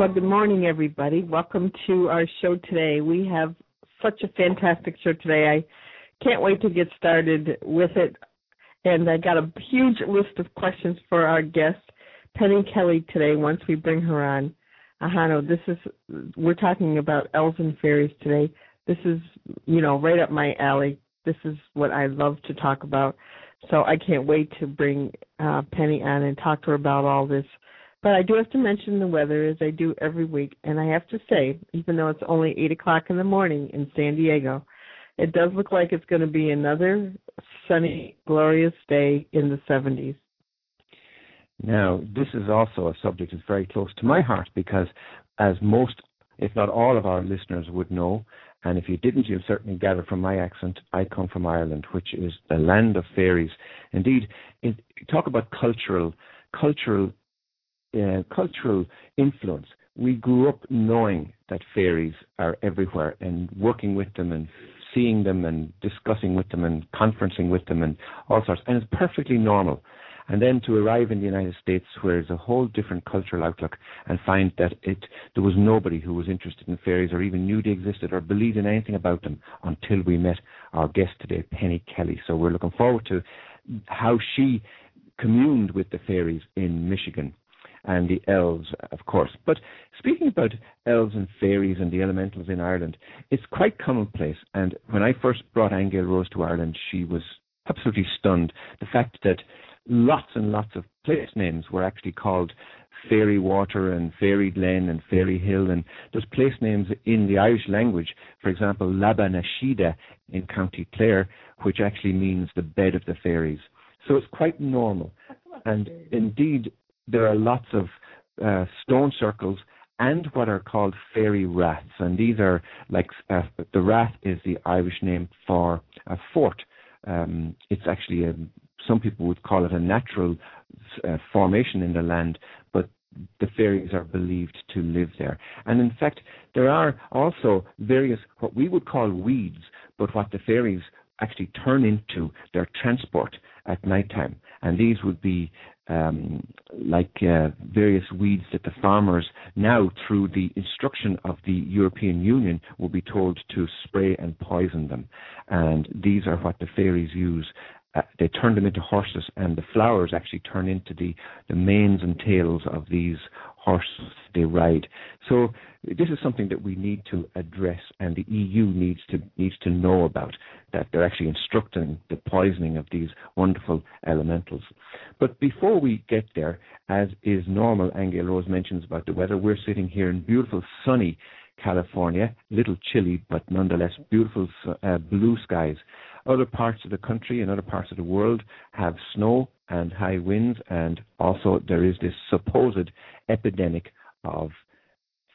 Well, good morning, everybody. Welcome to our show today. We have such a fantastic show today. I can't wait to get started with it. And I got a huge list of questions for our guest, Penny Kelly, today, once we bring her on. Ahanu, this is, we're talking about elves and fairies today. This is, you know, right up my alley. This is what I love to talk about. So I can't wait to bring uh, Penny on and talk to her about all this. But I do have to mention the weather as I do every week. And I have to say, even though it's only 8 o'clock in the morning in San Diego, it does look like it's going to be another sunny, glorious day in the 70s. Now, this is also a subject that's very close to my heart because, as most, if not all, of our listeners would know, and if you didn't, you'll certainly gather from my accent, I come from Ireland, which is the land of fairies. Indeed, in, talk about cultural, cultural uh, cultural influence, we grew up knowing that fairies are everywhere and working with them and seeing them and discussing with them and conferencing with them and all sorts. And it's perfectly normal. And then to arrive in the United States where there's a whole different cultural outlook and find that it there was nobody who was interested in fairies or even knew they existed or believed in anything about them until we met our guest today, Penny Kelly. So we're looking forward to how she communed with the fairies in Michigan and the elves, of course. But speaking about elves and fairies and the elementals in Ireland, it's quite commonplace. And when I first brought Aingeal Rose to Ireland, she was absolutely stunned. The fact that lots and lots of place names were actually called Fairy Water and Fairy Glen and Fairy Hill, and there's place names in the Irish language, for example, Labanashida in County Clare, which actually means the bed of the fairies. So it's quite normal. And indeed, there are lots of uh, stone circles and what are called fairy raths. And these are like uh, the rath is the Irish name for a fort. Um, it's actually a, some people would call it a natural uh, formation in the land, but the fairies are believed to live there. And in fact, there are also various what we would call weeds, but what the fairies actually turn into their transport at night time. And these would be um, like uh, various weeds that the farmers now, through the instruction of the European Union, will be told to spray and poison them. And these are what the fairies use. Uh, they turn them into horses, and the flowers actually turn into the, the manes and tails of these horses they ride. So this is something that we need to address, and the EU needs to needs to know about that they're actually instructing the poisoning of these wonderful elementals. But before we get there, as is normal, Aingeal Rose mentions about the weather. We're sitting here in beautiful sunny California, little chilly, but nonetheless beautiful uh, blue skies. Other parts of the country and other parts of the world have snow and high winds, and also there is this supposed epidemic of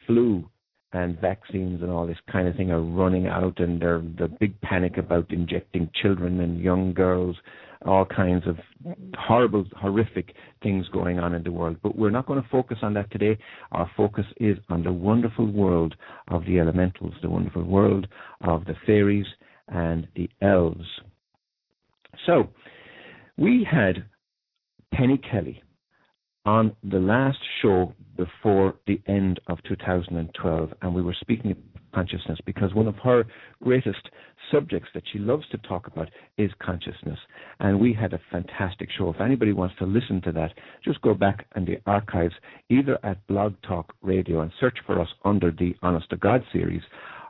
flu and vaccines and all this kind of thing are running out, and there's the big panic about injecting children and young girls, all kinds of horrible, horrific things going on in the world. But we're not going to focus on that today. Our focus is on the wonderful world of the elementals, the wonderful world of the fairies and the elves. So, we had Penny Kelly on the last show before the end of 2012, and we were speaking of consciousness because one of her greatest subjects that she loves to talk about is consciousness. And we had a fantastic show. If anybody wants to listen to that, just go back in the archives, either at Blog Talk Radio and search for us under the Honest to God series,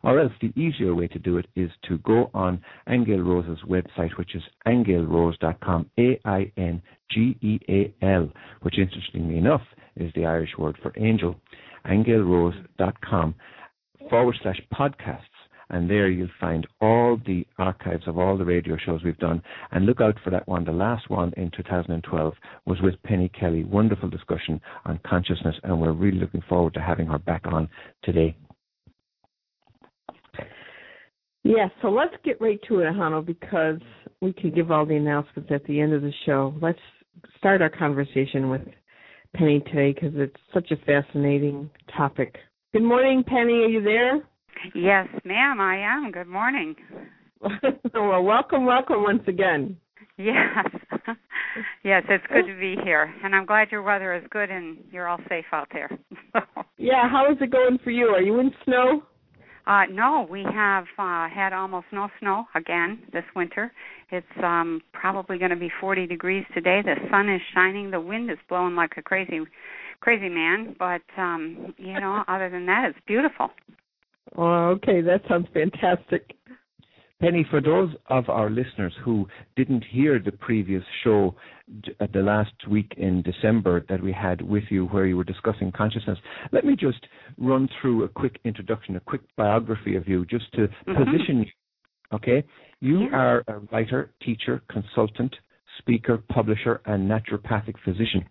or else the easier way to do it is to go on Aingeal Rose's website, which is aingealrose.com, A-I-N-G-E-A-L, which interestingly enough is the Irish word for angel, aingealrose.com forward slash podcasts. and there you'll find all the archives of all the radio shows we've done. And look out for that one. The last one in 2012 was with Penny Kelly. Wonderful discussion on consciousness, and we're really looking forward to having her back on today. Yes, so let's get right to it, Ahanu, because we can give all the announcements at the end of the show. Let's start our conversation with Penny today because it's such a fascinating topic. Good morning, Penny. Are you there? Yes, ma'am, I am. Good morning. well, welcome, welcome once again. Yes. yes, it's good to be here. And I'm glad your weather is good and you're all safe out there. yeah, how is it going for you? Are you in snow? Uh no, we have uh had almost no snow again this winter. It's um probably going to be 40 degrees today. The sun is shining, the wind is blowing like a crazy crazy man, but um you know, other than that it's beautiful. Oh, okay, that sounds fantastic. Penny, for those of our listeners who didn't hear the previous show at the last week in December that we had with you where you were discussing consciousness, let me just run through a quick introduction, a quick biography of you, just to mm-hmm. position you. Okay? You yeah. are a writer, teacher, consultant, speaker, publisher, and naturopathic physician.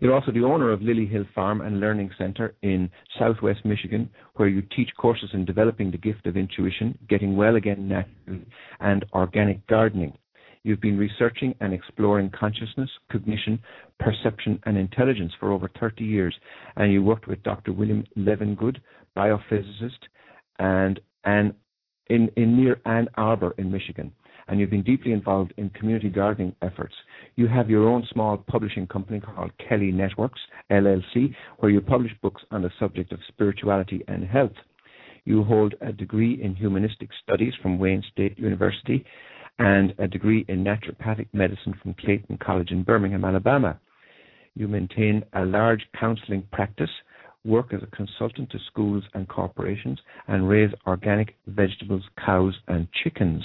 You're also the owner of Lily Hill Farm and Learning Center in Southwest Michigan, where you teach courses in developing the gift of intuition, getting well again naturally, and organic gardening. You've been researching and exploring consciousness, cognition, perception, and intelligence for over 30 years, and you worked with Dr. William Levengood, biophysicist, and, and in, in near Ann Arbor in Michigan and you've been deeply involved in community gardening efforts. You have your own small publishing company called Kelly Networks, LLC, where you publish books on the subject of spirituality and health. You hold a degree in humanistic studies from Wayne State University and a degree in naturopathic medicine from Clayton College in Birmingham, Alabama. You maintain a large counseling practice, work as a consultant to schools and corporations, and raise organic vegetables, cows, and chickens.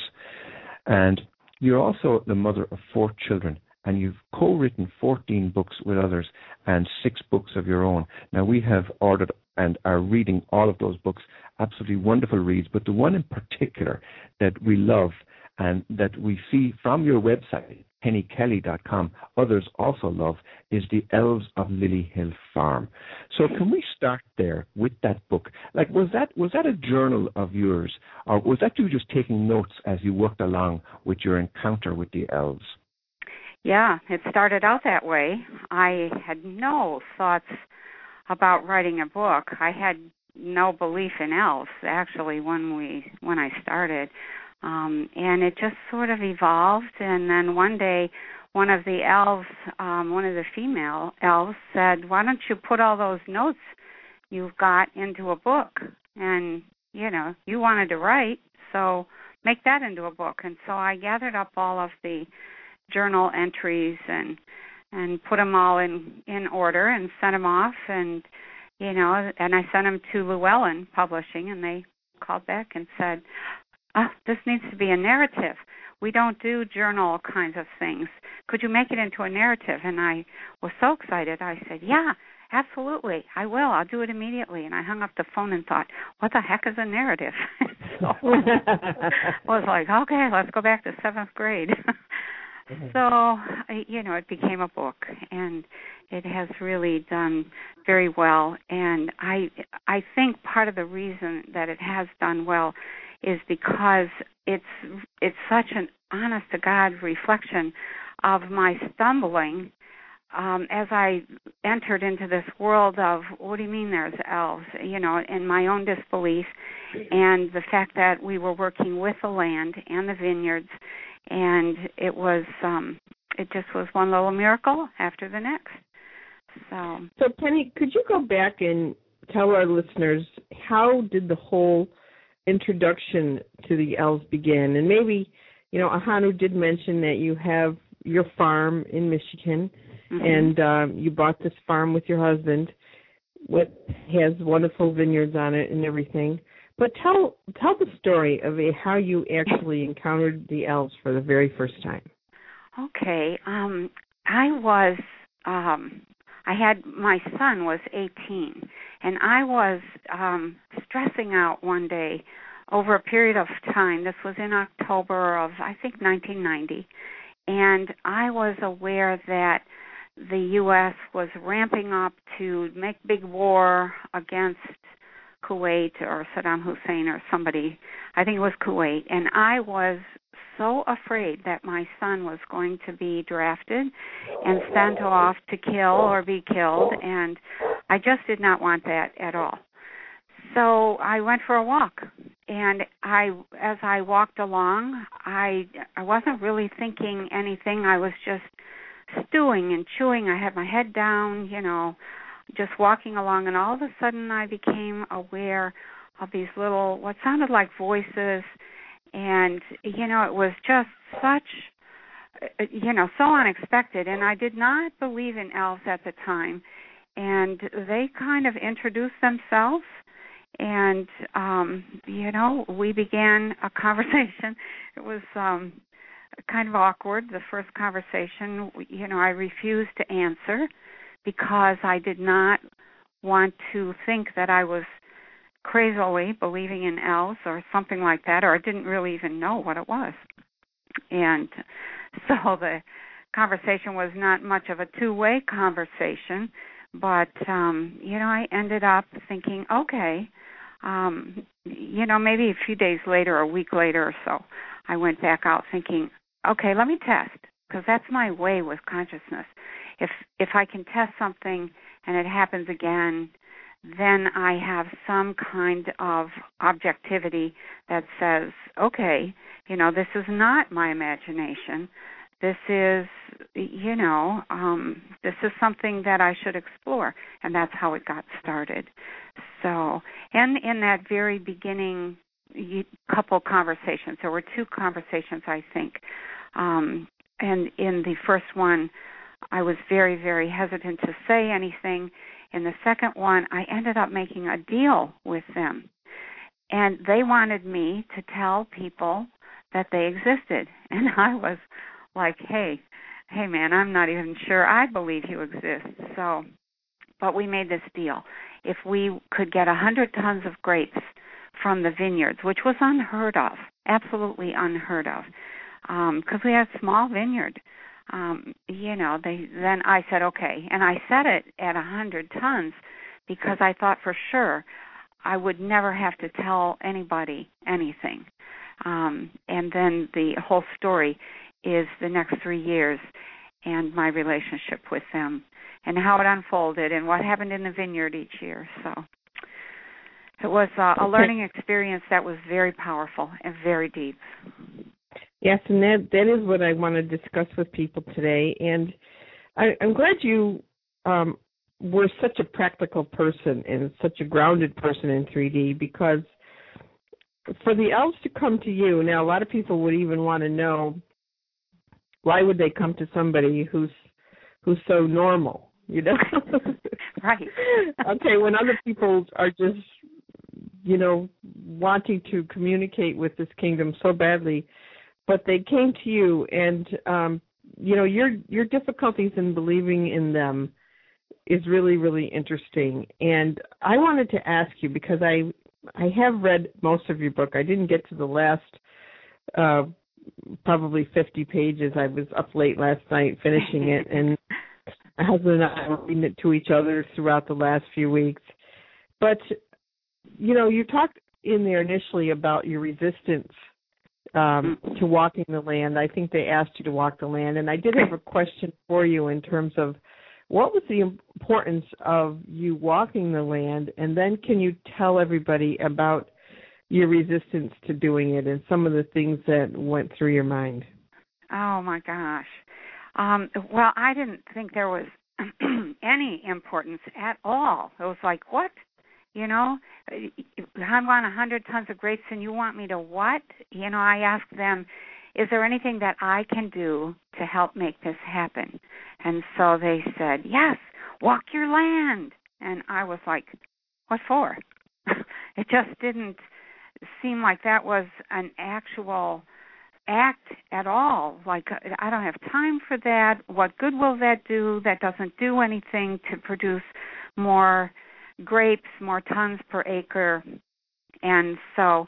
And you're also the mother of four children, and you've co written 14 books with others and six books of your own. Now, we have ordered and are reading all of those books, absolutely wonderful reads, but the one in particular that we love and that we see from your website pennykelly.com, others also love, is The Elves of Lily Hill Farm. So can we start there with that book? Like was that was that a journal of yours or was that you just taking notes as you worked along with your encounter with the elves? Yeah, it started out that way. I had no thoughts about writing a book. I had no belief in elves actually when we when I started um, and it just sort of evolved. And then one day, one of the elves, um, one of the female elves, said, "Why don't you put all those notes you've got into a book?" And you know, you wanted to write, so make that into a book. And so I gathered up all of the journal entries and and put them all in in order and sent them off and you know and I sent them to Llewellyn Publishing and they called back and said oh, this needs to be a narrative. We don't do journal kinds of things. Could you make it into a narrative? And I was so excited. I said, yeah, absolutely. I will. I'll do it immediately. And I hung up the phone and thought, what the heck is a narrative? so I was like, okay, let's go back to seventh grade. so you know it became a book and it has really done very well and i i think part of the reason that it has done well is because it's it's such an honest to God reflection of my stumbling um, as I entered into this world of what do you mean there's elves, you know, in my own disbelief, and the fact that we were working with the land and the vineyards, and it was um, it just was one little miracle after the next. So, so Penny, could you go back and tell our listeners how did the whole introduction to the elves begin? And maybe, you know, Ahanu did mention that you have your farm in Michigan, mm-hmm. and um, you bought this farm with your husband, what has wonderful vineyards on it and everything. But tell tell the story of a, how you actually encountered the elves for the very first time. Okay, um, I was um, I had my son was 18 and I was um stressing out one day over a period of time. This was in October of I think 1990, and I was aware that the U.S. was ramping up to make big war against Kuwait or Saddam Hussein or somebody. I think it was Kuwait, and I was so afraid that my son was going to be drafted and sent off to kill or be killed and I just did not want that at all. So I went for a walk and I as I walked along, I I wasn't really thinking anything. I was just stewing and chewing. I had my head down, you know, just walking along and all of a sudden I became aware of these little what sounded like voices and you know it was just such you know so unexpected. And i did not believe in elves at the time. And they kind of introduced themselves. And um you know we began a conversation. It was um kind of awkward the first conversation. You know i refused to answer because i did not want to think that i was crazily believing in elves or something like that, or I didn't really even know what it was. And so the conversation was not much of a two-way conversation, but um, you know, I ended up thinking, okay, um, you know, maybe a few days later, a week later or so, I went back out thinking, okay, let me test because that's my way with consciousness. If if I can test something and it happens again, then I have some kind of objectivity that says, okay, you know, this is not my imagination. This is, you know, um, this is something that I should explore, and that's how it got started. So, and in that very beginning couple conversations, there were two conversations, I think, um, and in the first one, I was very, very hesitant to say anything in the second one, I ended up making a deal with them. And they wanted me to tell people that they existed. And I was like, hey, hey man, I'm not even sure I believe you exist. So, but we made this deal. If we could get a hundred tons of grapes from the vineyards, which was unheard of, absolutely unheard of, because um, we had a small vineyard um you know they then i said okay. And i set it at a hundred tons because i thought for sure i would never have to tell anybody anything. Um and then the whole story is the next three years and my relationship with them and how it unfolded and what happened in the vineyard each year. So it was uh, a learning experience that was very powerful and very deep Yes, and that that is what I want to discuss with people today. And I, I'm glad you um, were such a practical person and such a grounded person in 3D because for the elves to come to you now, a lot of people would even want to know why would they come to somebody who's who's so normal, you know? right. okay, when other people are just you know wanting to communicate with this kingdom so badly but they came to you and um you know your your difficulties in believing in them is really really interesting. And i wanted to ask you because i i have read most of your book. I didn't get to the last uh probably 50 pages. I was up late last night finishing it and my husband and i were reading it to each other throughout the last few weeks. But you know you talked in there initially about your resistance um, mm-hmm. to walking the land. I think they asked you to walk the land, and I did have a question for you in terms of what was the importance of you walking the land, and then can you tell everybody about your resistance to doing it and some of the things that went through your mind? Oh my gosh. Um, well, I didn't think there was any importance at all. It was like, what? You know, uh, I want a hundred tons of grapes, and you want me to what? You know, I ask them, is there anything that I can do to help make this happen? And so they said, yes, walk your land. And I was like, what for? it just didn't seem like that was an actual act at all. Like, uh, I don't have time for that. What good will that do? That doesn't do anything to produce more grapes, more tons per acre. And so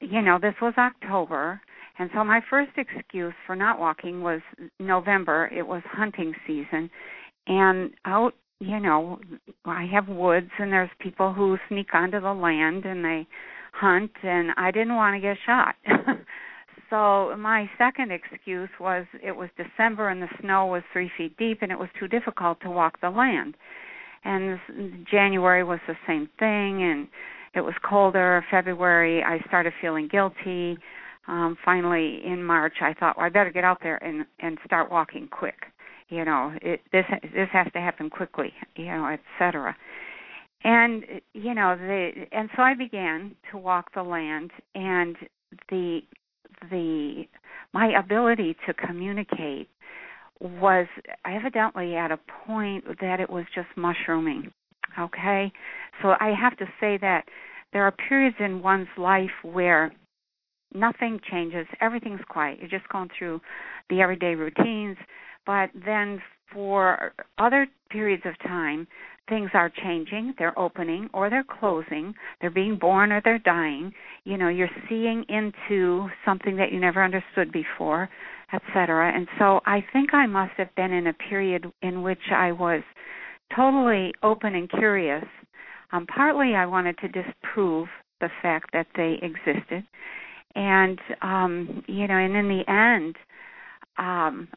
you know, this was October, and so my first excuse for not walking was November. It was hunting season, and out, you know, I have woods, and there's people who sneak onto the land and they hunt, and I didn't want to get shot. so my second excuse was it was December and the snow was three feet deep, and it was too difficult to walk the land. And January was the same thing, and it was colder. February, I started feeling guilty. Um, finally, in March, I thought, well, I better get out there and and start walking quick. You know, it, this this has to happen quickly. You know, etc. And you know, the and so I began to walk the land, and the the my ability to communicate was evidently at a point that it was just mushrooming. Okay? So I have to say that there are periods in one's life where nothing changes, everything's quiet. You're just going through the everyday routines, but then for other periods of time, things are changing, they're opening or they're closing, they're being born or they're dying. You know, you're seeing into something that you never understood before, etc. And so I think I must have been in a period in which I was totally open and curious. Um, partly I wanted to disprove the fact that they existed. And um, you know, and in the end, um,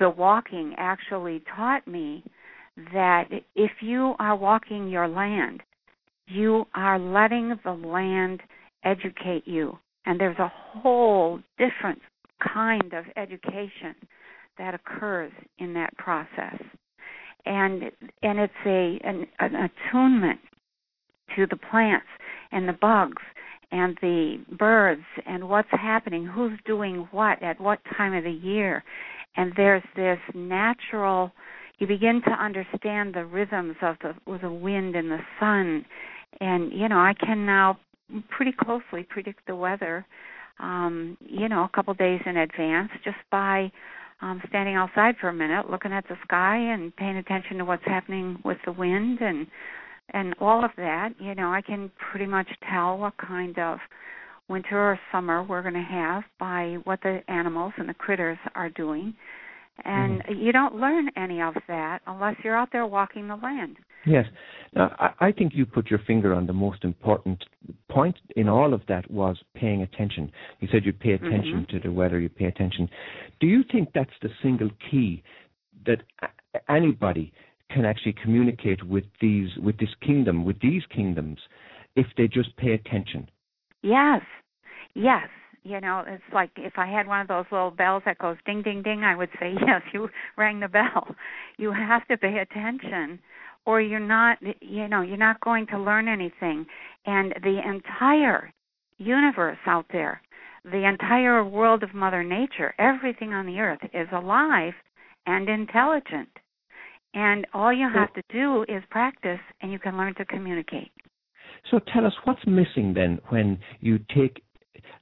the walking actually taught me that if you are walking your land, you are letting the land educate you. And there's a whole different kind of education that occurs in that process and and it's a an, an attunement to the plants and the bugs and the birds and what's happening, who's doing what at what time of the year. And there's this natural you begin to understand the rhythms of the the wind and the sun and you know, I can now pretty closely predict the weather um, you know, a couple days in advance just by um, standing outside for a minute, looking at the sky and paying attention to what's happening with the wind and and all of that. You know, I can pretty much tell what kind of winter or summer we're going to have by what the animals and the critters are doing. And mm-hmm. you don't learn any of that unless you're out there walking the land. Yes. Now, I, I think you put your finger on the most important point in all of that was paying attention. You said you pay attention mm-hmm. to the weather, you pay attention. Do you think that's the single key that anybody can actually communicate with these, with this kingdom, with these kingdoms, if they just pay attention? Yes. Yes you know it's like if i had one of those little bells that goes ding ding ding i would say yes you rang the bell you have to pay attention or you're not you know you're not going to learn anything. And the entire universe out there the entire world of mother nature everything on the earth is alive and intelligent. And all you have to do is practice and you can learn to communicate. So tell us what's missing then when you take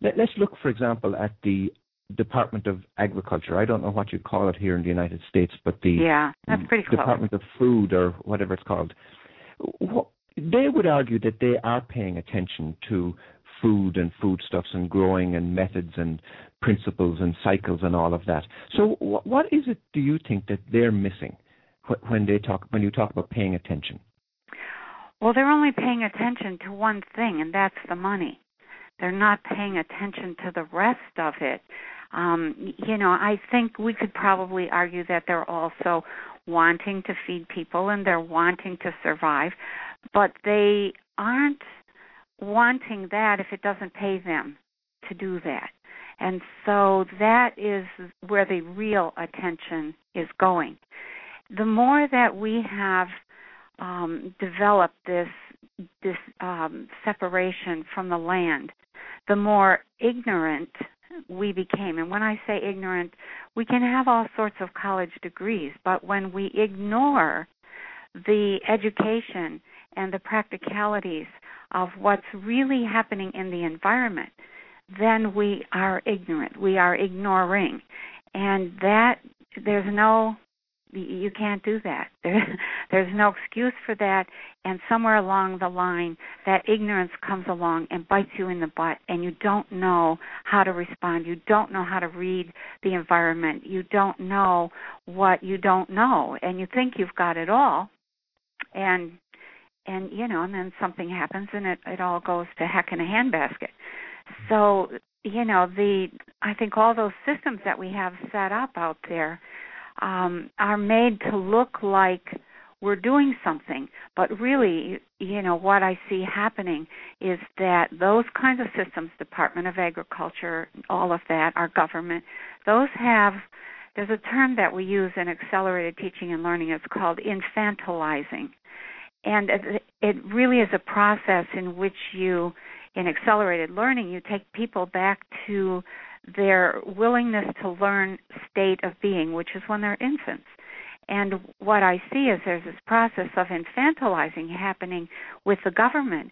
let, us look for example at the Department of Agriculture. I don't know what you call it here in the United States, but the yeah, that's pretty close. Department of Food or whatever it's called. They would argue that they are paying attention to food and foodstuffs and growing and methods and principles and cycles and all of that. So, what is it do you think that they're missing when they talk when you talk about paying attention? Well, they're only paying attention to one thing, and that's the money. They're not paying attention to the rest of it um, you know, I think we could probably argue that they're also wanting to feed people and they're wanting to survive, but they aren't wanting that if it doesn't pay them to do that. And so that is where the real attention is going. The more that we have um, developed this this um, separation from the land, the more ignorant we became. And when I say ignorant, we can have all sorts of college degrees, but when we ignore the education and the practicalities of what's really happening in the environment, then we are ignorant. We are ignoring. And that there's no you can't do that. There, there's no excuse for that. And somewhere along the line, that ignorance comes along and bites you in the butt, and you don't know how to respond. You don't know how to read the environment. You don't know what you don't know, and you think you've got it all. And and you know, and then something happens, and it it all goes to heck in a handbasket. So you know, the I think all those systems that we have set up out there um, are made to look like we're doing something, but really, you know, what I see happening is that those kinds of systems, Department of Agriculture, all of that, our government, those have there's a term that we use in accelerated teaching and learning. It's called infantilizing. And it really is a process in which you, in accelerated learning, you take people back to their willingness to learn state of being, which is when they're infants. And what I see is there's this process of infantilizing happening with the government,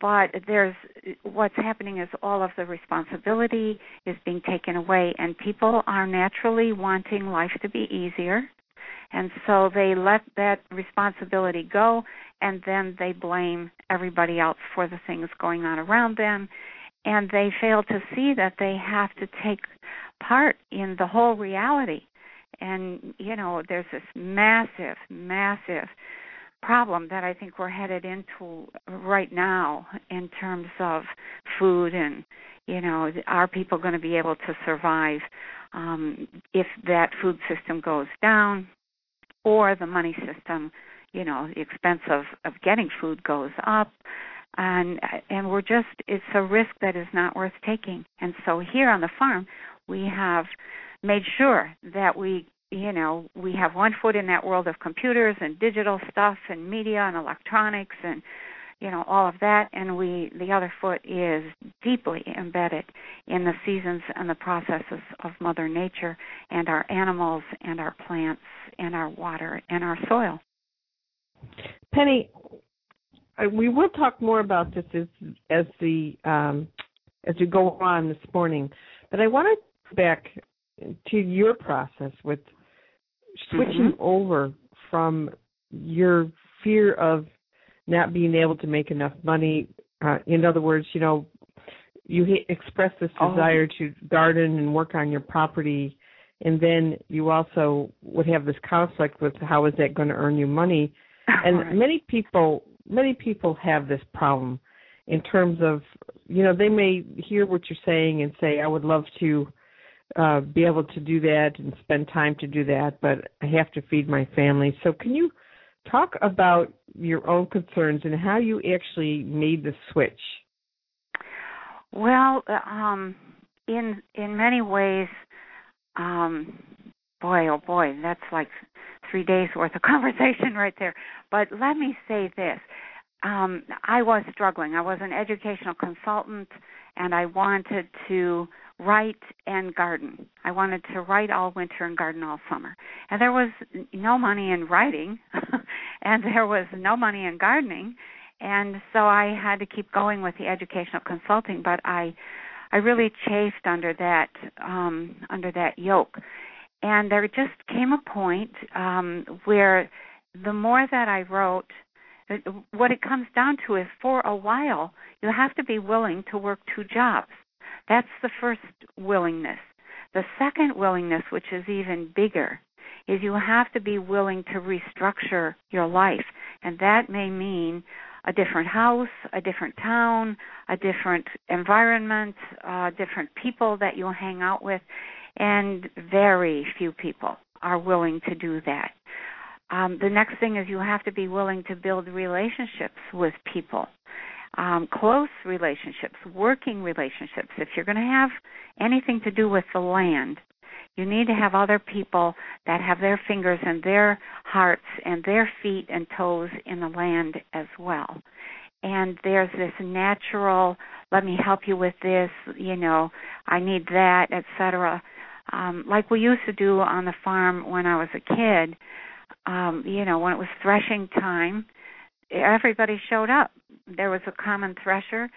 but there's what's happening is all of the responsibility is being taken away, and people are naturally wanting life to be easier. And so they let that responsibility go, and then they blame everybody else for the things going on around them and they fail to see that they have to take part in the whole reality. And you know there's this massive massive problem that i think we're headed into right now in terms of food and you know are people going to be able to survive um if that food system goes down or the money system you know the expense of of getting food goes up and and we're just it's a risk that is not worth taking. And so here on the farm we have made sure that we you know we have one foot in that world of computers and digital stuff and media and electronics and you know all of that. And we the other foot is deeply embedded in the seasons and the processes of mother nature and our animals and our plants and our water and our soil. Penny we will talk more about this as as the um, as we go on this morning. But I want to go back to your process with switching mm-hmm. over from your fear of not being able to make enough money. Uh, in other words, you know, you express this oh. desire oh. to garden and work on your property, and then you also would have this conflict with how is that going to earn you money. And right. many people many people have this problem in terms of you know they may hear what you're saying and say I would love to uh be able to do that and spend time to do that but I have to feed my family. So can you talk about your own concerns and how you actually made the switch? Well, um in in many ways um boy oh boy that's like three days worth of conversation right there. But let me say this. Um, I was struggling. I was an educational consultant and I wanted to write and garden. I wanted to write all winter and garden all summer. And there was no money in writing and there was no money in gardening. And so I had to keep going with the educational consulting, but I I really chafed under that um under that yoke and there just came a point um, where the more that I wrote, what it comes down to is for a while you have to be willing to work two jobs. That's the first willingness. The second willingness, which is even bigger, is you have to be willing to restructure your life. And that may mean a different house, a different town, a different environment, uh, different people that you'll hang out with and very few people are willing to do that. Um, the next thing is you have to be willing to build relationships with people, um, close relationships, working relationships. If you're going to have anything to do with the land, you need to have other people that have their fingers and their hearts and their feet and toes in the land as well. And there's this natural, let me help you with this, you know, I need that, etc um like we used to do on the farm when I was a kid um you know when it was threshing time everybody showed up there was a common thresher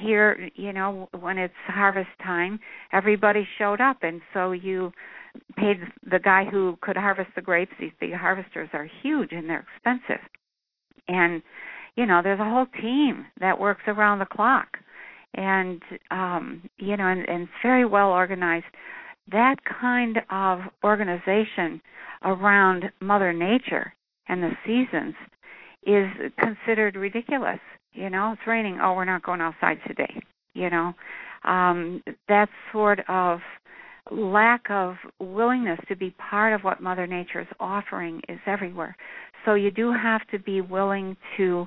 here you know when it's harvest time everybody showed up and so you paid the guy who could harvest the grapes. These big harvesters are huge and they're expensive. And you know, there's a whole team that works around the clock. And um, you know, and, and it's very well organized. That kind of organization around Mother Nature and the seasons is considered ridiculous. You know, it's raining. Oh, we're not going outside today. You know, um, that sort of lack of willingness to be part of what Mother Nature is offering is everywhere. So you do have to be willing to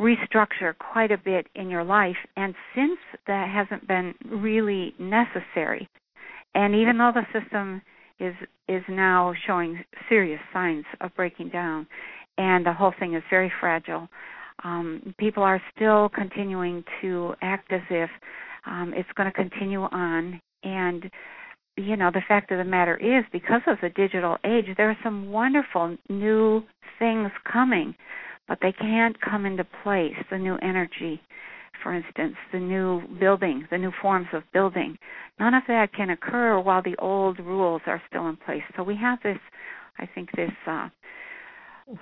restructure quite a bit in your life. And since that hasn't been really necessary, and even though the system is is now showing serious signs of breaking down, and the whole thing is very fragile. Um, people are still continuing to act as if um, it's going to continue on, and you know the fact of the matter is, because of the digital age, there are some wonderful new things coming, but they can't come into place. The new energy, for instance, the new building, the new forms of building, none of that can occur while the old rules are still in place. So we have this, I think, this. Uh,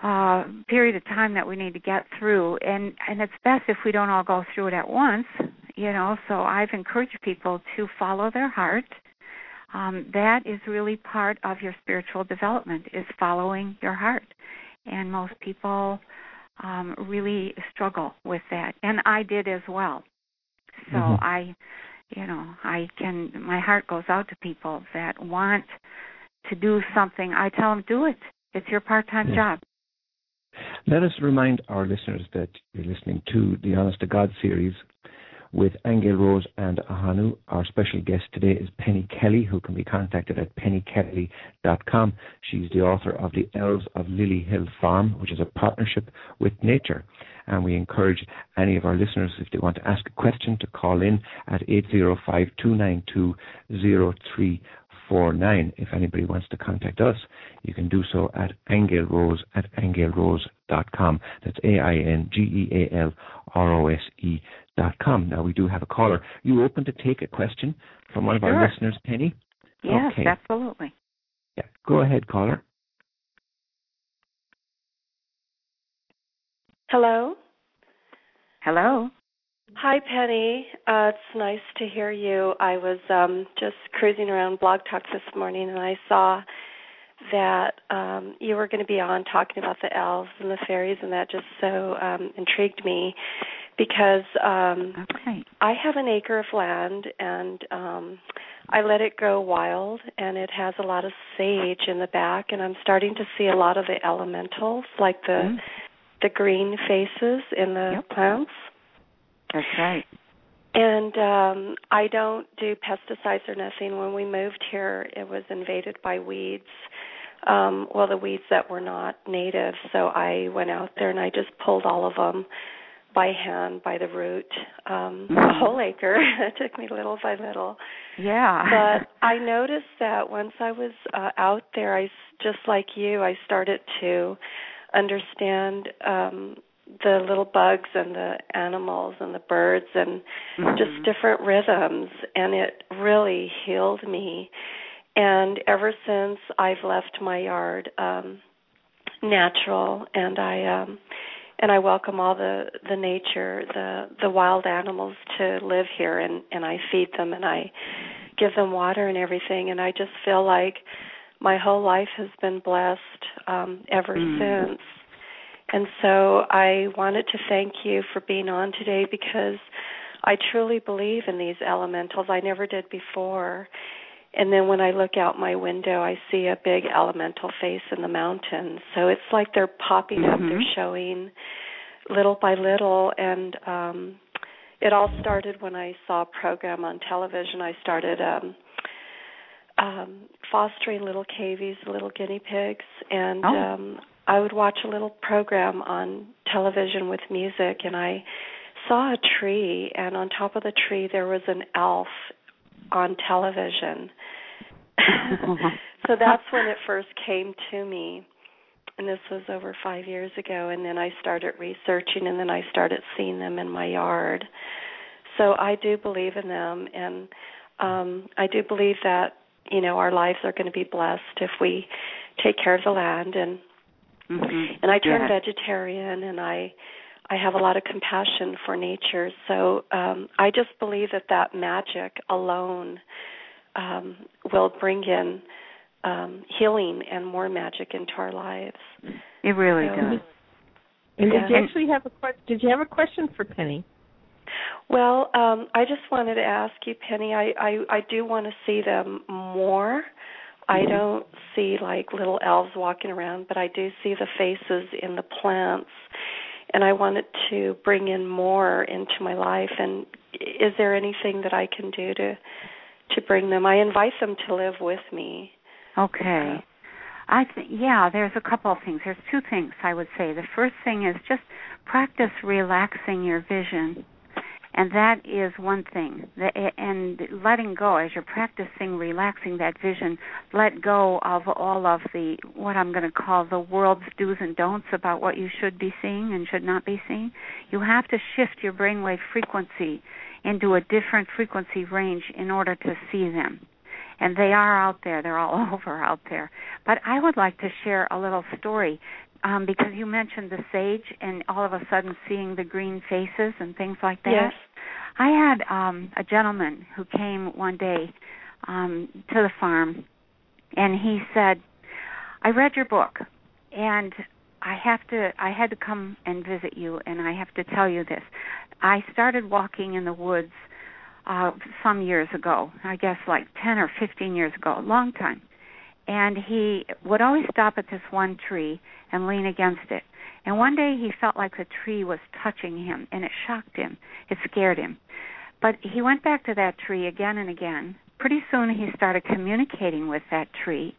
uh, period of time that we need to get through, and and it's best if we don't all go through it at once, you know. So I've encouraged people to follow their heart. Um, that is really part of your spiritual development is following your heart, and most people um, really struggle with that, and I did as well. So mm-hmm. I, you know, I can. My heart goes out to people that want to do something. I tell them, do it. It's your part-time yeah. job. Let us remind our listeners that you're listening to the Honest to God series with Aingeal Rose and Ahanu. Our special guest today is Penny Kelly, who can be contacted at pennykelly.com. She's the author of The Elves of Lily Hill Farm, which is a partnership with nature. And we encourage any of our listeners, if they want to ask a question, to call in at 805 292 49. If anybody wants to contact us, you can do so at aingealrose at aingealrose.com. That's A-I-N-G-E-A-L-R-O-S-E dot com. Now, we do have a caller. You open to take a question from one of sure. our listeners, Penny? Yes, okay. absolutely. Yeah, go ahead, caller. Hello. Hello. Hi, Penny. Uh, it's nice to hear you. I was um, just cruising around Blog Talk this morning, and I saw that um, you were going to be on talking about the elves and the fairies, and that just so um, intrigued me because um, okay. I have an acre of land and um, I let it grow wild, and it has a lot of sage in the back, and I'm starting to see a lot of the elementals, like the mm. the green faces in the yep. plants. That's right. And um I don't do pesticides or nothing. When we moved here, it was invaded by weeds. Um well, the weeds that were not native. So I went out there and I just pulled all of them by hand by the root um a whole acre it took me little by little yeah but i noticed that once i was uh, out there i just like you i started to understand um the little bugs and the animals and the birds and mm-hmm. just different rhythms and it really healed me and ever since I've left my yard um natural and I um and I welcome all the the nature the the wild animals to live here and and I feed them and I give them water and everything and I just feel like my whole life has been blessed um ever mm. since and so I wanted to thank you for being on today because I truly believe in these elementals. I never did before. And then when I look out my window, I see a big elemental face in the mountains. So it's like they're popping mm-hmm. up, they're showing little by little. And um, it all started when I saw a program on television. I started um, um, fostering little cavies, little guinea pigs, and oh. um, I would watch a little program on television with music, and I saw a tree, and on top of the tree there was an elf on television. so that's when it first came to me. And this was over five years ago, and then I started researching, and then I started seeing them in my yard. So I do believe in them, and um, I do believe that you know our lives are going to be blessed if we take care of the land and Mm-hmm. and I turned Yes. vegetarian and I I have a lot of compassion for nature. So um I just believe that that magic alone um will bring in um healing and more magic into our lives. It really So- does. And Yeah. did you actually have a question? Did you have a question for Penny? Well, um I just wanted to ask you Penny, I I I do want to see them more. I don't see like little elves walking around, but I do see the faces in the plants. And I wanted to bring in more into my life and is there anything that I can do to to bring them? I invite them to live with me. Okay. Uh, I th- yeah, there's a couple of things. There's two things I would say. The first thing is just practice relaxing your vision. And that is one thing. And letting go as you're practicing relaxing that vision, let go of all of the what I'm going to call the world's do's and don'ts about what you should be seeing and should not be seeing. You have to shift your brainwave frequency into a different frequency range in order to see them and they are out there. They're all over out there. But I would like to share a little story um, because you mentioned the sage and all of a sudden seeing the green faces and things like that. Yes. I had um, a gentleman who came one day um, to the farm, and he said, "I read your book, and I have to. I had to come and visit you, and I have to tell you this. I started walking in the woods." uh some years ago i guess like 10 or 15 years ago a long time and he would always stop at this one tree and lean against it and one day he felt like the tree was touching him and it shocked him it scared him but he went back to that tree again and again pretty soon he started communicating with that tree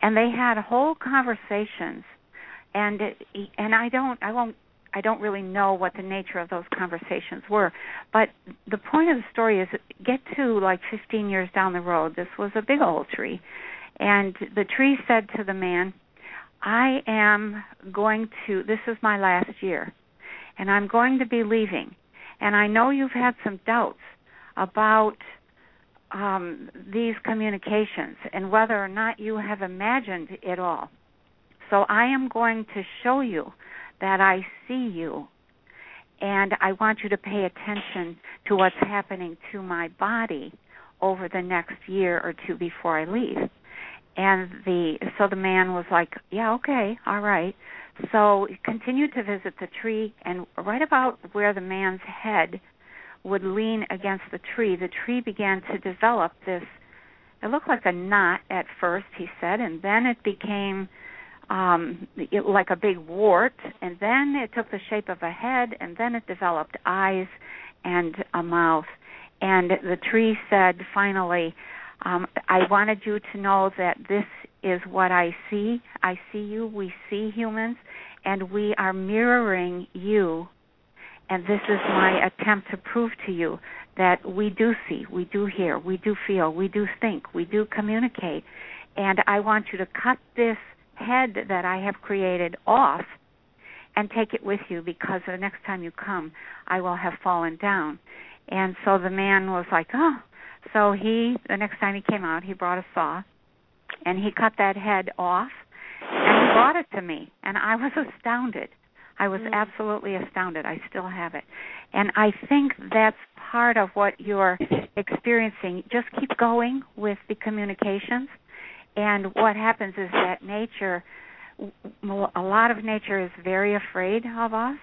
and they had whole conversations and it, and I don't I won't I don't really know what the nature of those conversations were. But the point of the story is get to like 15 years down the road. This was a big old tree. And the tree said to the man, I am going to, this is my last year, and I'm going to be leaving. And I know you've had some doubts about um, these communications and whether or not you have imagined it all. So I am going to show you that I see you and I want you to pay attention to what's happening to my body over the next year or two before I leave. And the so the man was like, "Yeah, okay, all right." So he continued to visit the tree and right about where the man's head would lean against the tree, the tree began to develop this it looked like a knot at first, he said, and then it became um it, like a big wart and then it took the shape of a head and then it developed eyes and a mouth and the tree said finally um i wanted you to know that this is what i see i see you we see humans and we are mirroring you and this is my attempt to prove to you that we do see we do hear we do feel we do think we do communicate and i want you to cut this head that I have created off and take it with you because the next time you come, I will have fallen down. And so the man was like, oh. So he, the next time he came out, he brought a saw and he cut that head off and he brought it to me. And I was astounded. I was mm. absolutely astounded. I still have it. And I think that's part of what you're experiencing. Just keep going with the communications and what happens is that nature a lot of nature is very afraid of us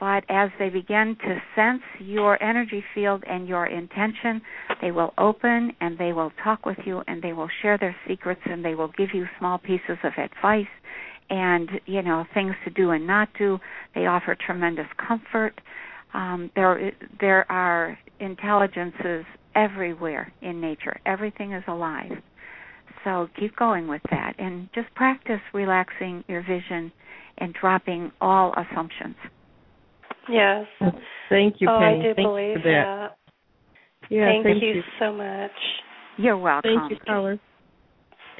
but as they begin to sense your energy field and your intention they will open and they will talk with you and they will share their secrets and they will give you small pieces of advice and you know things to do and not do. They offer tremendous comfort. Um, there there are intelligences everywhere in nature. Everything is alive. So keep going with that and just practice relaxing your vision and dropping all assumptions. Yes. Thank you, oh, Penny. I do thank believe you for that. that. Yeah, thank, thank you, you. so much. You're welcome. Thank you, caller.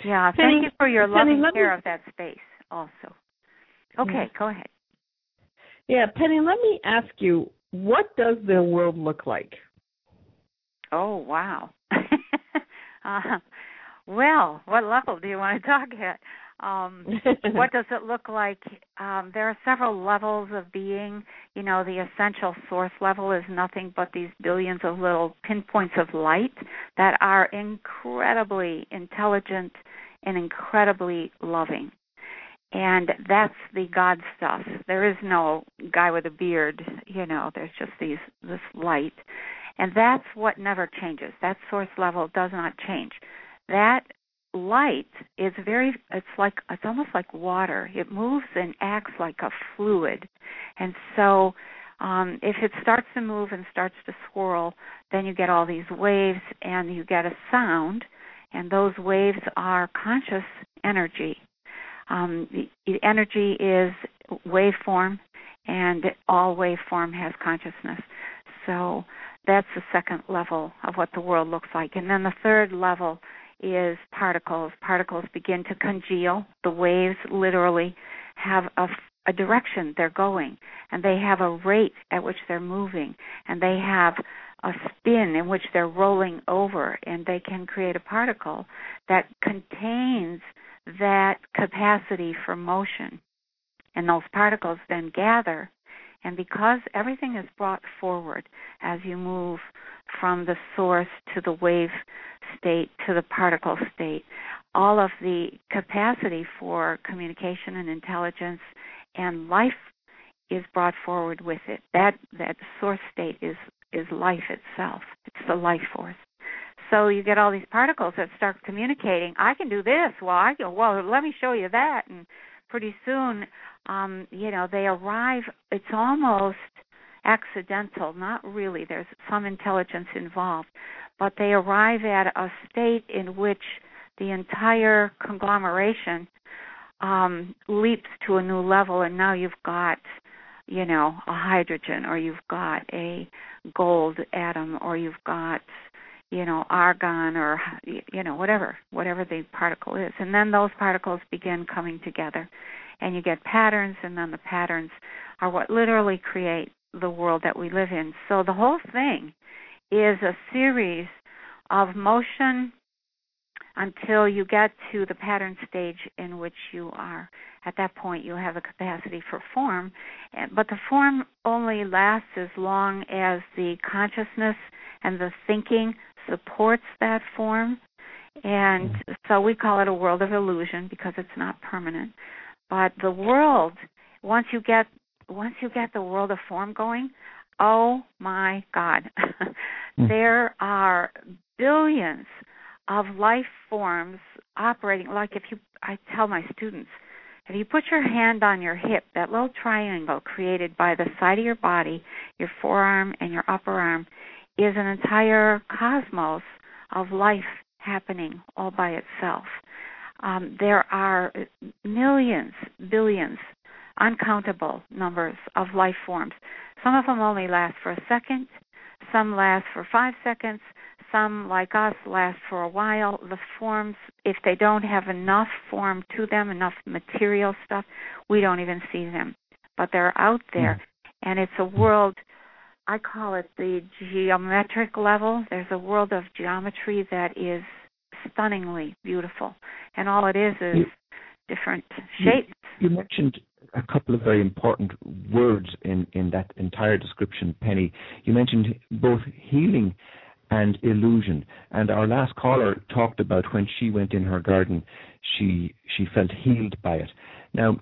Yeah, Penny- thank you for your Penny, loving let me- care of that space also. Okay, Yeah. go ahead. Yeah, Penny, let me ask you, what does the world look like? Oh, wow. uh, Well, what level do you want to talk at? Um, what does it look like? Um, there are several levels of being. You know, the essential source level is nothing but these billions of little pinpoints of light that are incredibly intelligent and incredibly loving. And that's the God stuff. There is no guy with a beard, you know, there's just these this light. And that's what never changes. That source level does not change. That light is very it's like it's almost like water. It moves and acts like a fluid. And so um if it starts to move and starts to swirl then you get all these waves and you get a sound and those waves are conscious energy. Um the, energy is waveform and all waveform has consciousness. So that's the second level of what the world looks like. And then the third level is particles. Particles begin to congeal. The waves literally have a, a direction they're going, and they have a rate at which they're moving, and they have a spin in which they're rolling over, and they can create a particle that contains that capacity for motion. And those particles then gather, and because everything is brought forward as you move from the source to the wave state to the particle state. All of the capacity for communication and intelligence and life is brought forward with it. That that source state is is life itself. It's the life force. So you get all these particles that start communicating. I can do this. Well, I go. Well, let me show you that. And pretty soon, um, you know, they arrive. It's almost accidental, not really. There's some intelligence involved, but they arrive at a state in which the entire conglomeration um, leaps to a new level, and now you've got, you know, a hydrogen, or you've got a gold atom, or you've got, you know, argon, or you know, whatever, whatever the particle is, and then those particles begin coming together, and you get patterns, and then the patterns are what literally create the world that we live in. So the whole thing is a series of motion until you get to the pattern stage in which you are. At that point, you have a capacity for form, but the form only lasts as long as the consciousness and the thinking supports that form. And mm-hmm. so we call it a world of illusion because it's not permanent. But the world, once you get once you get the world of form going, oh my God, mm. there are billions of life forms operating. Like if you, I tell my students, if you put your hand on your hip, that little triangle created by the side of your body, your forearm and your upper arm, is an entire cosmos of life happening all by itself. Um, there are millions, billions uncountable numbers of life forms. Some of them only last for a second, some last for five seconds, some, like us, last for a while. The forms, if they don't have enough form to them, enough material stuff, we don't even see them. But they're out there, mm. and it's a world. I call it the geometric level. There's a world of geometry that is stunningly beautiful, and all it is is you, different shapes. You, you mentioned a couple of very important words in, in that entire description, Penny. You mentioned both healing and illusion. And our last caller talked about when she went in her garden, she she felt healed by it. Now,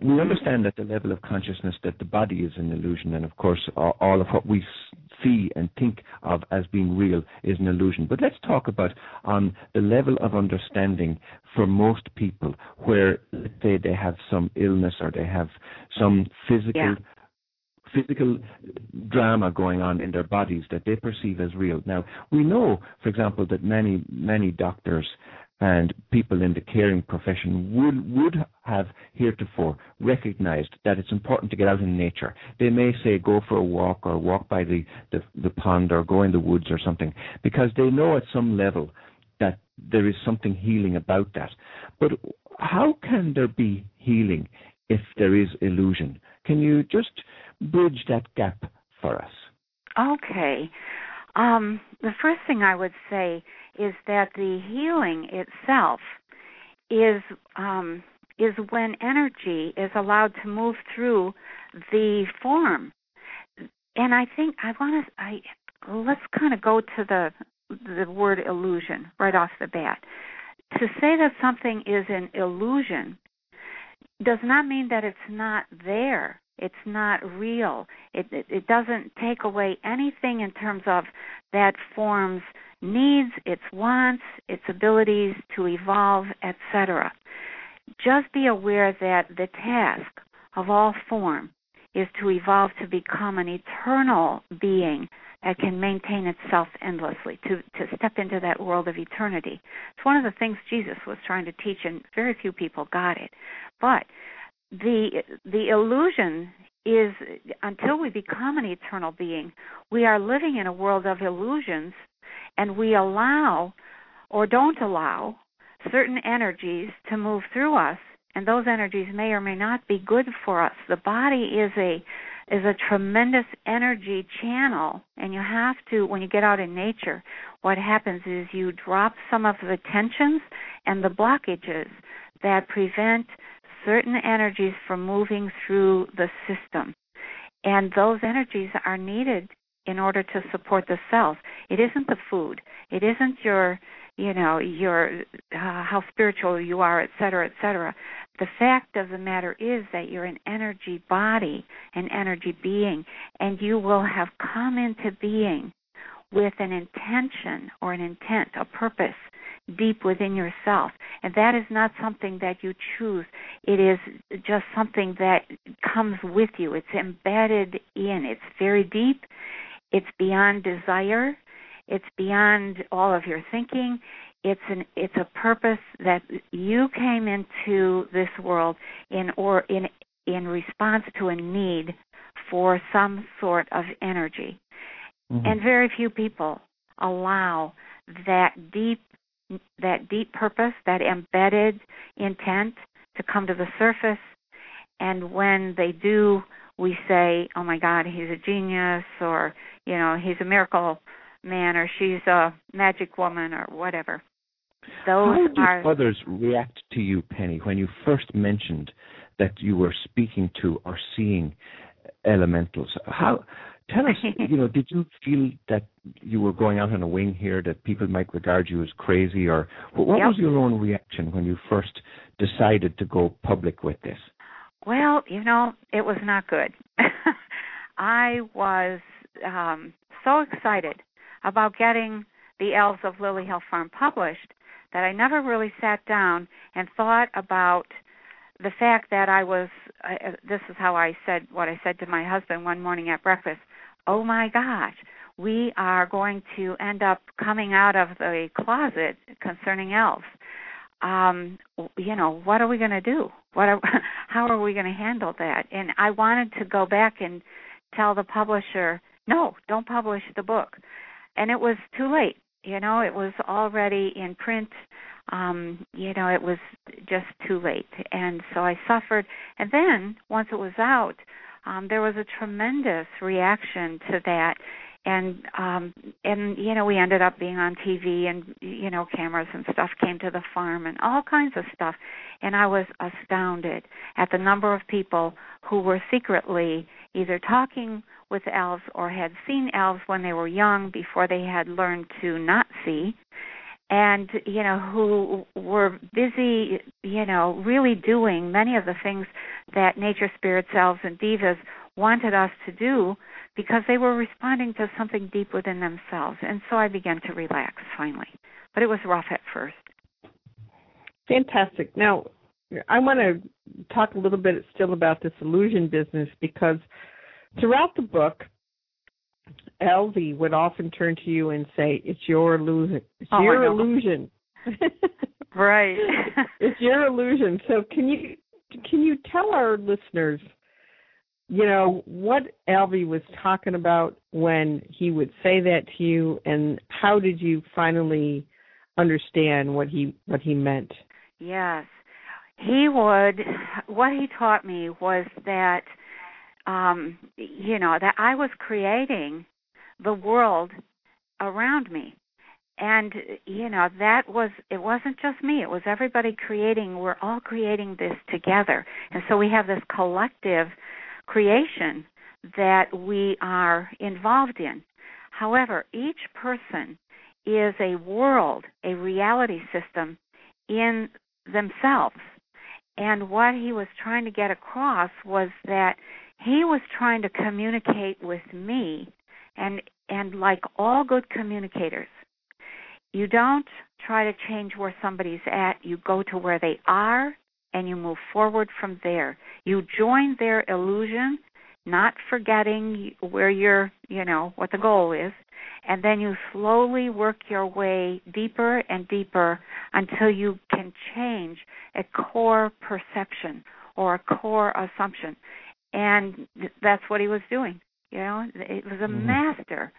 we understand at the level of consciousness that the body is an illusion, and of course, all of what we see and think of as being real is an illusion. But let's talk about on the level of understanding for most people, where let's say they have some illness or they have some physical yeah physical drama going on in their bodies that they perceive as real. Now, we know, for example, that many, many doctors and people in the caring profession would would have heretofore recognized that it's important to get out in nature. They may say go for a walk or walk by the, the, the pond or go in the woods or something because they know at some level that there is something healing about that. But how can there be healing if there is illusion? Can you just bridge that gap for us? Okay. Um, the first thing I would say is that the healing itself is um, is when energy is allowed to move through the form. And I think I want to I let's kind of go to the the word illusion right off the bat. To say that something is an illusion does not mean that it's not there. It's not real. It, it, it doesn't take away anything in terms of that form's needs, its wants, its abilities to evolve, etc. Just be aware that the task of all form is to evolve to become an eternal being that can maintain itself endlessly, to, to step into that world of eternity. It's one of the things Jesus was trying to teach, and very few people got it. But the the illusion is until we become an eternal being, we are living in a world of illusions, and we allow or don't allow certain energies to move through us, and those energies may or may not be good for us. The body is a is a tremendous energy channel and you have to when you get out in nature what happens is you drop some of the tensions and the blockages that prevent certain energies for moving through the system. And those energies are needed in order to support the cells. It isn't the food. It isn't your you know your uh, how spiritual you are et cetera et cetera. The fact of the matter is that you're an energy body an energy being and you will have come into being with an intention or an intent a purpose deep within yourself and that is not something that you choose it is just something that comes with you it's embedded in it's very deep it's beyond desire it's beyond all of your thinking. It's an it's a purpose that you came into this world in or in in response to a need for some sort of energy. Mm-hmm. And very few people allow that deep that deep purpose, that embedded intent to come to the surface. And when they do, we say, "Oh my God, he's a genius," or you know, "He's a miracle man or she's a magic woman or whatever. Those How did are others react to you, Penny, when you first mentioned that you were speaking to or seeing elementals? How tell us, you know, did you feel that you were going out on a wing here, that people might regard you as crazy, or what yep. was your own reaction when you first decided to go public with this? Well, you know, it was not good. I was um so excited about getting the Elves of Lily Hill Farm published that I never really sat down and thought about the fact that I was uh, this is how I said what I said to my husband one morning at breakfast. Oh my gosh, we are going to end up coming out of the closet concerning elves. Um, you know, what are we going to do? What are, how are we going to handle that? And I wanted to go back and tell the publisher, no, don't publish the book and it was too late you know it was already in print um you know it was just too late and so i suffered and then once it was out um there was a tremendous reaction to that. And um and you know we ended up being on TV and you know cameras and stuff came to the farm and all kinds of stuff. And I was astounded at the number of people who were secretly either talking with elves or had seen elves when they were young before they had learned to not see and you know who were busy you know really doing many of the things that nature spirit selves and devas wanted us to do because they were responding to something deep within themselves. And so i began to relax finally. But it was rough at first. Fantastic. Now i want to talk a little bit still about this illusion business because Throughout the book, Elvie would often turn to you and say, "It's your illusion. It's oh, your illusion." right. it's your illusion. So can you can you tell our listeners, you know, what Elvie was talking about when he would say that to you, and how did you finally understand what he what he meant? Yes, he would. What he taught me was that um, you know, that I was creating the world around me. And you know that was it wasn't just me. It was everybody creating we're all creating this together. And so we have this collective creation that we are involved in. However each person is a world a reality system in themselves. And what he was trying to get across was that he was trying to communicate with me and and like all good communicators you don't try to change where somebody's at. You go to where they are and you move forward from there. You join their illusion, not forgetting where you're, you know, what the goal is, and then you slowly work your way deeper and deeper until you can change a core perception or a core assumption. And that's what he was doing. You know, it was a mm-hmm. master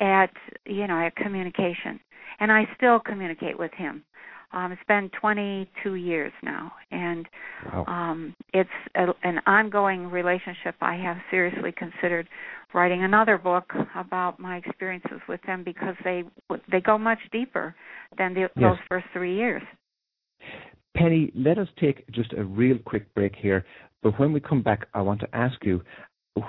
at, you know, at communication and I still communicate with him. Um, it's been 22 years now, and wow. um, it's a, an ongoing relationship. I have seriously considered writing another book about my experiences with them because they they go much deeper than the, yes. those first three years. Penny, let us take just a real quick break here. But when we come back, I want to ask you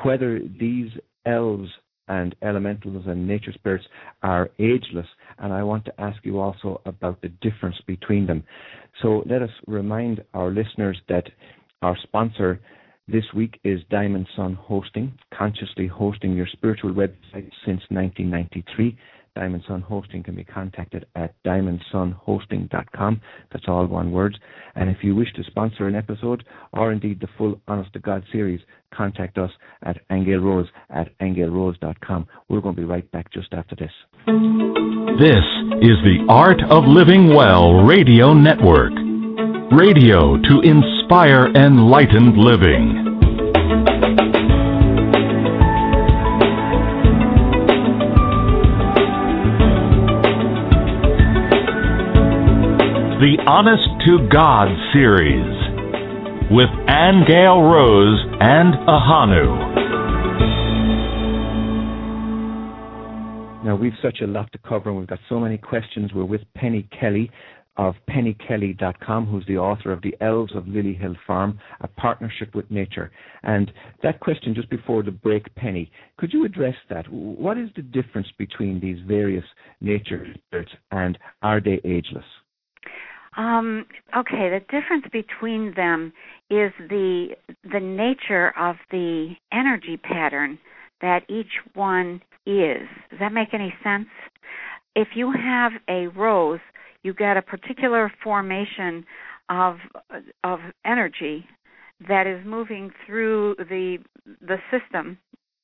whether these elves and elementals and nature spirits are ageless. And I want to ask you also about the difference between them. So let us remind our listeners that our sponsor this week is Diamond Sun Hosting, consciously hosting your spiritual website since 1993. Diamond Sun Hosting can be contacted at diamondsunhosting.com. That's all one word. And if you wish to sponsor an episode or indeed the full Honest to God series, contact us at aingealrose at aingealrose.com. We're going to be right back just after this. This is the Art of Living Well Radio Network. Radio to inspire enlightened living. The Honest to God series with Aingeal Rose and Ahanu. Now, we've such a lot to cover, and we've got so many questions. We're with Penny Kelly of pennykelly.com, who's the author of The Elves of Lily Hill Farm, a partnership with nature. And that question just before the break, Penny, could you address that? What is the difference between these various nature spirits, and are they ageless? Um, okay, the difference between them is the the nature of the energy pattern that each one is. Does that make any sense? If you have a rose, you get a particular formation of of energy that is moving through the the system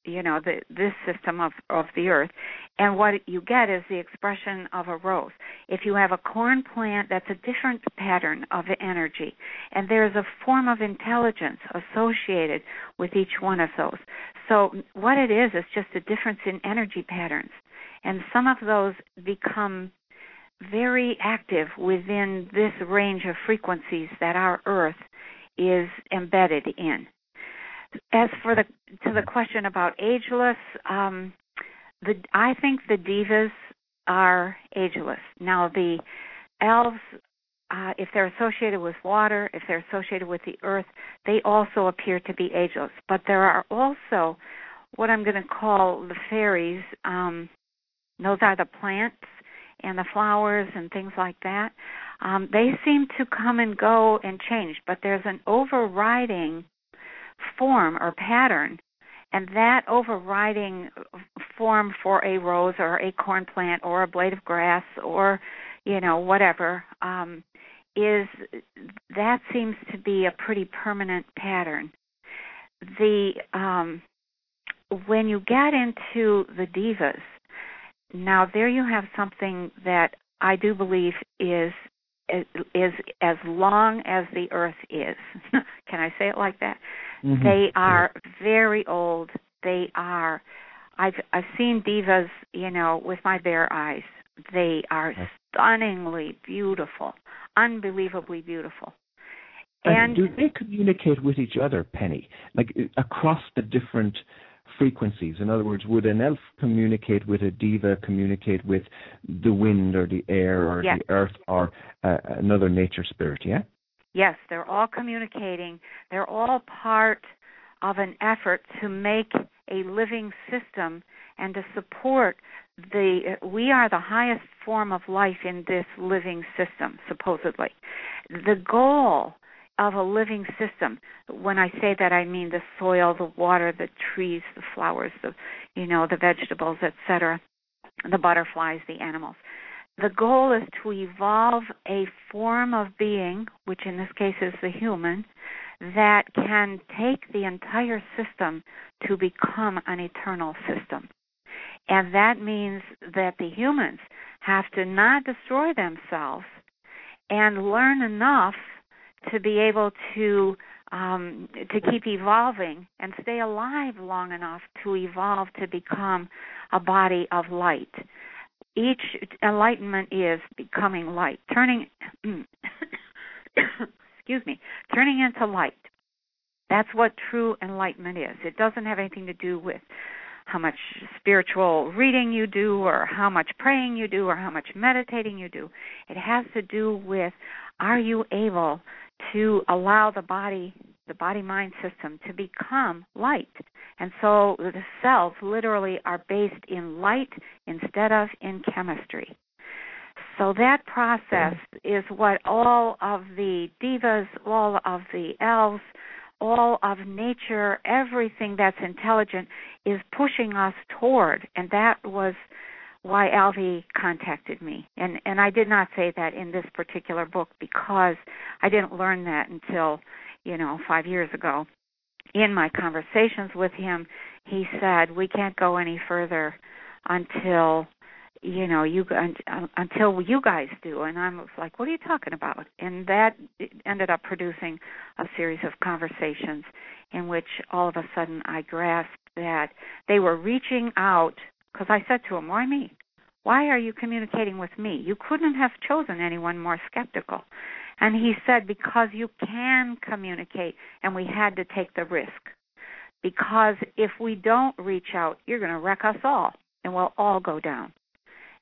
you know the this system of of the earth. And what you get is the expression of a rose. If you have a corn plant that's a different pattern of energy. And there's a form of intelligence associated with each one of those. So what it is is just a difference in energy patterns. And some of those become very active within this range of frequencies that our earth is embedded in as for the to the question about ageless, um, the I think the devas are ageless. Now the elves, uh, if they're associated with water, if they're associated with the earth, they also appear to be ageless. But there are also what I'm going to call the fairies. Um, those are the plants and the flowers and things like that. Um, they seem to come and go and change, but there's an overriding form or pattern and that overriding form for a rose or a corn plant or a blade of grass or you know whatever um, is that seems to be a pretty permanent pattern. The um, when you get into the devas now there you have something that i do believe is is as long as the earth is. Can i say it like that Mm-hmm. They are very old. They are I've I've seen devas, you know, with my bare eyes. They are stunningly beautiful, unbelievably beautiful. And, and do they communicate with each other, Penny? Like uh, across the different frequencies? In other words, would an elf communicate with a deva, communicate with the wind or the air or yes. the earth or uh, another nature spirit? Yeah. Yes, they're all communicating. They're all part of an effort to make a living system and to support the we are the highest form of life in this living system supposedly the goal of a living system when i say that i mean the soil the water the trees the flowers the you know the vegetables etc the butterflies the animals the goal is to evolve a form of being which in this case is the human that can take the entire system to become an eternal system and that means that the humans have to not destroy themselves and learn enough to be able to um, to keep evolving and stay alive long enough to evolve to become a body of light. Each enlightenment is becoming light, turning excuse me, turning into light. That's what true enlightenment is. It doesn't have anything to do with how much spiritual reading you do or how much praying you do or how much meditating you do. It has to do with are you able to allow the body the body mind system to become light. And so the cells literally are based in light instead of in chemistry. So that process is what all of the devas, all of the elves, all of nature, everything that's intelligent is pushing us toward. And that was why Alvi contacted me. And and I did not say that in this particular book because I didn't learn that until, you know, 5 years ago. In my conversations with him, he said, "We can't go any further until you know you until you guys do. And i'm like what are you talking about? And that ended up producing a series of conversations in which all of a sudden i grasped that they were reaching out because i said to him why me? Why are you communicating with me? You couldn't have chosen anyone more skeptical and he said because you can communicate and we had to take the risk because if we don't reach out you're going to wreck us all and we'll all go down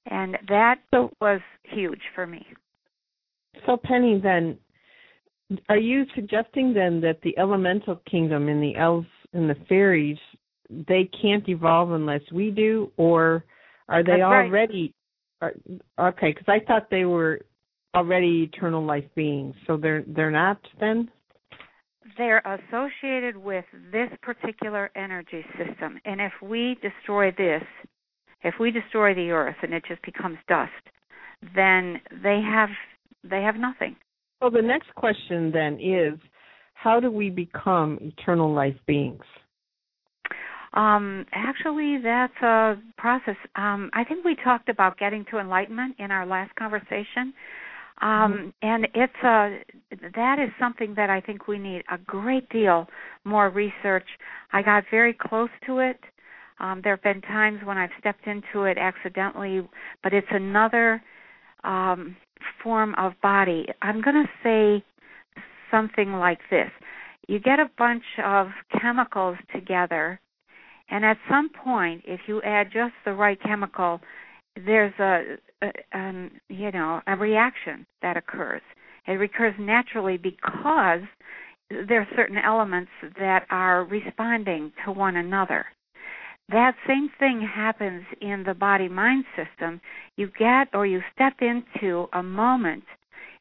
and that so, was huge for me. So, Penny, then, are you suggesting then that the elemental kingdom and the elves and the fairies they can't evolve unless we do, or are they That's already? Right. Are, okay, because I thought they were already eternal life beings, so they're they're not then. They're associated with this particular energy system, and if we destroy this, if we destroy the earth and it just becomes dust, then they have they have nothing. So the next question then is how do we become eternal life beings? Um, actually, that's a process. Um, I think we talked about getting to enlightenment in our last conversation. Um, mm-hmm. and it's a that is something that I think we need a great deal more research. I got very close to it um, there have been times when I've stepped into it accidentally, but it's another um, form of body. I'm going to say something like this you get a bunch of chemicals together, and at some point, if you add just the right chemical, there's a, a um, you know a reaction that occurs. It recurs naturally because there are certain elements that are responding to one another that same thing happens in the body mind system. You get or you step into a moment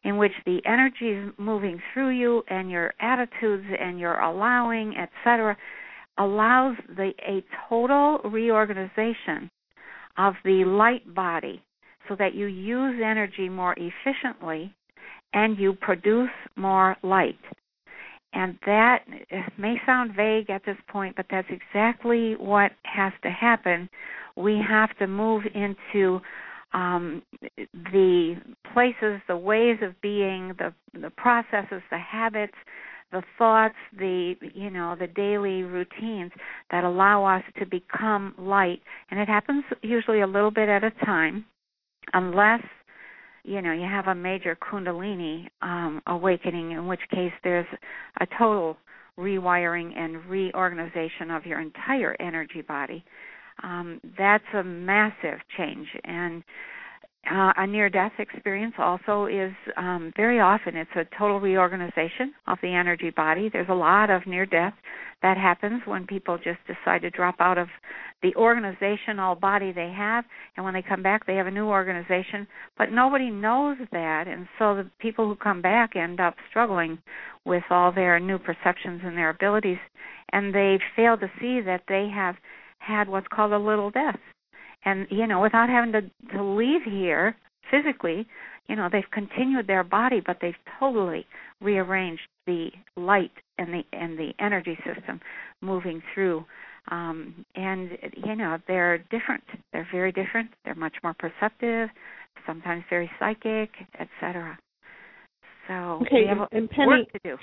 in which the energy is moving through you and your attitudes and your allowing, etc., allows the a total reorganization of the light body so that you use energy more efficiently and you produce more light. And that may sound vague at this point, but that's exactly what has to happen. We have to move into um, the places, the ways of being, the the processes, the habits, the thoughts, the you know the daily routines that allow us to become light. And it happens usually a little bit at a time, unless you know you have a major kundalini um, awakening, in which case there's a total rewiring and reorganization of your entire energy body. Um, that's a massive change, and uh, a near death experience also is um, very often it's a total reorganization of the energy body. There's a lot of near death that happens when people just decide to drop out of the organizational body they have, and when they come back, they have a new organization. But nobody knows that, and so the people who come back end up struggling with all their new perceptions and their abilities, and they fail to see that they have had what's called a little death and you know without having to to leave here physically you know they've continued their body but they've totally rearranged the light and the and the energy system moving through. Um and you know they're different. They're very different. They're much more perceptive sometimes very psychic etc so okay we have and Penny, work to do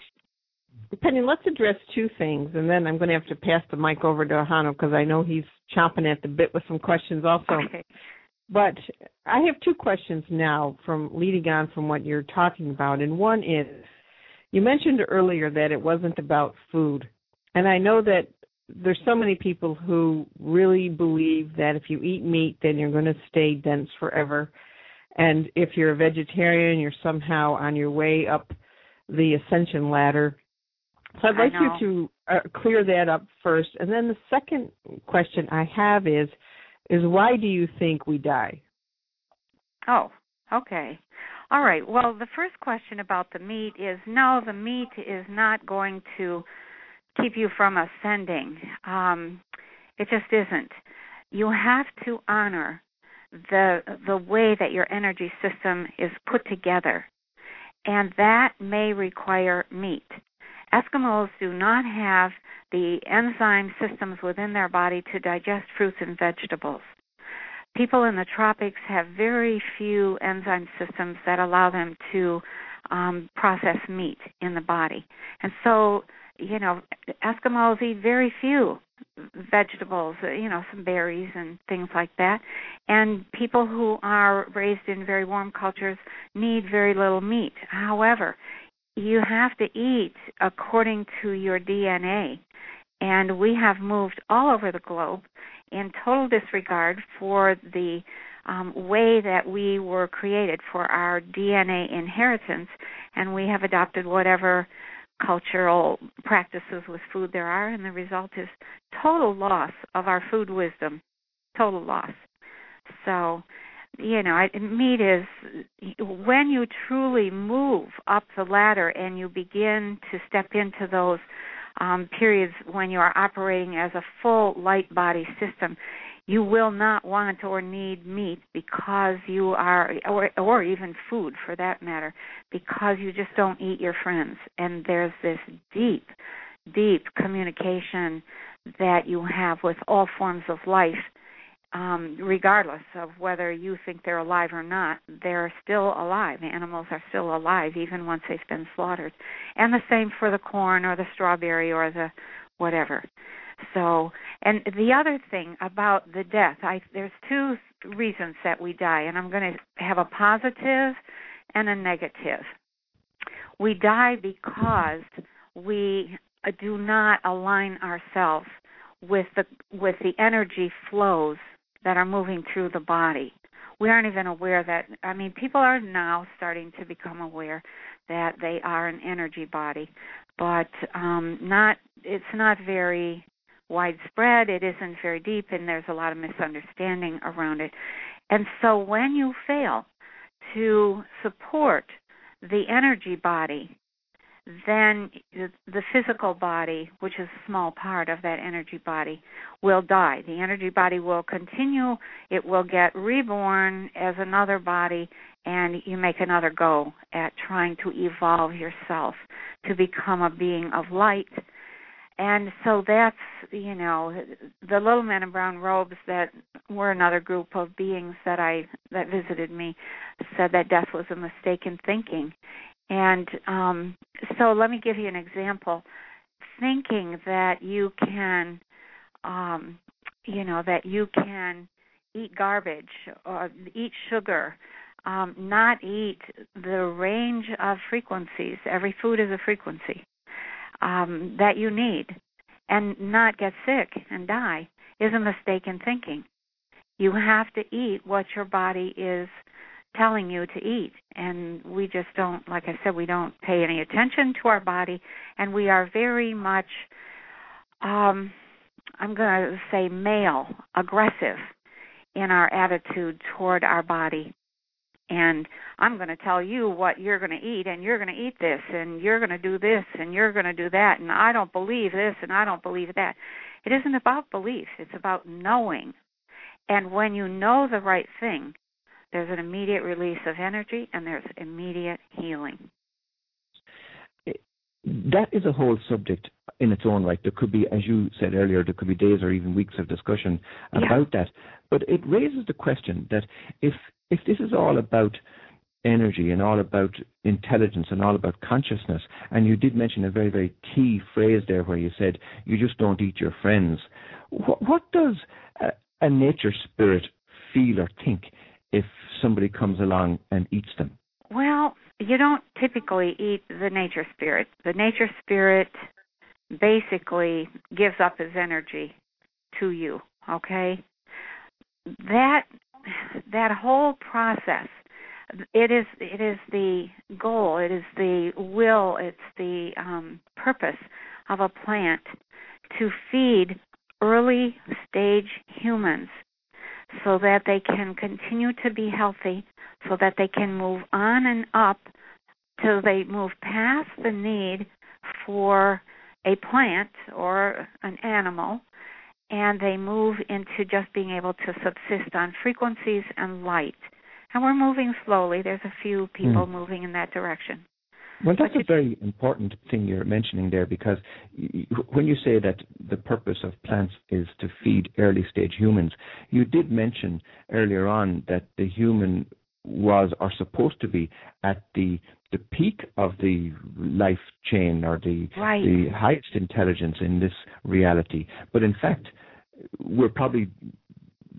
Penny, let's address two things, and then I'm going to have to pass the mic over to Ahanu because I know he's chomping at the bit with some questions also. Okay. But I have two questions now from leading on from what you're talking about, and one is you mentioned earlier that it wasn't about food, and I know that there's so many people who really believe that if you eat meat, then you're going to stay dense forever, and if you're a vegetarian, you're somehow on your way up the ascension ladder so I'd like you to uh, clear that up first, and then the second question I have is, is why do you think we die? Oh, okay. All right. Well, the first question about the meat is no, the meat is not going to keep you from ascending. Um, it just isn't. You have to honor the the way that your energy system is put together, and that may require meat. Eskimos do not have the enzyme systems within their body to digest fruits and vegetables. People in the tropics have very few enzyme systems that allow them to um, process meat in the body. And so, you know, Eskimos eat very few vegetables, uh, you know, some berries and things like that. And people who are raised in very warm cultures need very little meat. However, you have to eat according to your DNA. And we have moved all over the globe in total disregard for the um, way that we were created for our DNA inheritance, and we have adopted whatever cultural practices with food there are, and the result is total loss of our food wisdom. Total loss. So you know, meat is when you truly move up the ladder and you begin to step into those um, periods when you are operating as a full light body system. You will not want or need meat because you are, or, or even food for that matter, because you just don't eat your friends. And there's this deep, deep communication that you have with all forms of life um, regardless of whether you think they're alive or not, they're still alive. Animals are still alive even once they've been slaughtered. And the same for the corn or the strawberry or the whatever. So, and the other thing about the death, I there's two reasons that we die, and I'm going to have a positive and a negative. We die because we do not align ourselves with the with the energy flows that are moving through the body. We aren't even aware that, I mean, people are now starting to become aware that they are an energy body, but um, not, it's not very widespread, it isn't very deep, and there's a lot of misunderstanding around it. And so when you fail to support the energy body then the physical body, which is a small part of that energy body, will die. The energy body will continue, it will get reborn as another body, and you make another go at trying to evolve yourself to become a being of light. And so that's, you know, the little men in brown robes that were another group of beings that I that visited me said that death was a mistaken thinking and um, so let me give you an example. Thinking that you can, um, you know, that you can eat garbage or eat sugar, um, not eat the range of frequencies. Every food is a frequency. um, that you need and not get sick and die is a mistake in thinking. You have to eat what your body is telling you to eat and we just don't like I said we don't pay any attention to our body and we are very much um I'm going to say male, aggressive in our attitude toward our body. And I'm going to tell you what you're going to eat, and you're going to eat this, and you're going to do this, and you're going to do that, and I don't believe this, and I don't believe that. It isn't about belief, it's about knowing. And when you know the right thing, there's an immediate release of energy and there's immediate healing. That is a whole subject in its own right. There could be, as you said earlier, there could be days or even weeks of discussion about yeah. that. But it raises the question that if if this is all about energy and all about intelligence and all about consciousness, and you did mention a very very key phrase there where you said you just don't eat your friends. What, what does a, a nature spirit feel or think if somebody comes along and eats them? Well, you don't typically eat the nature spirit. The nature spirit basically gives up his energy to you, okay? That that whole process it is it is the goal, it is the will, it's the um purpose of a plant to feed early stage humans so that they can continue to be healthy, so that they can move on and up till they move past the need for a plant or an animal and they move into just being able to subsist on frequencies and light. And we're moving slowly. There's a few people mm. moving in that direction. Well, that's a very important thing you're mentioning there because when you say that the purpose of plants is to feed early stage humans, you did mention earlier on that the human was or supposed to be at the the peak of the life chain or the right. the highest intelligence in this reality. But in fact, we're probably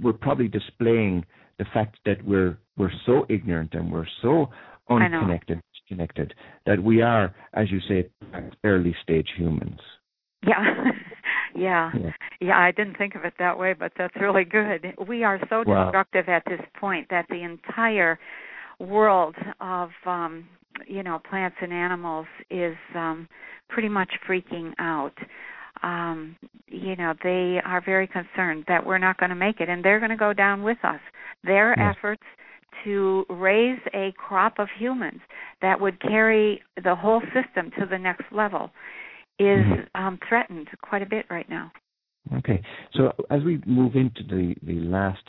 we're probably displaying the fact that we're we're so ignorant and we're so unconnected connected that we are, as you say, early stage humans. Yeah. yeah. yeah. Yeah, I didn't think of it that way, but that's really good. We are so destructive at this point that the entire world of um you know plants and animals is um pretty much freaking out um you know they are very concerned that we're not going to make it and they're going to go down with us their yes. efforts to raise a crop of humans that would carry the whole system to the next level is mm-hmm. um, threatened quite a bit right now. Okay, so as we move into the, the last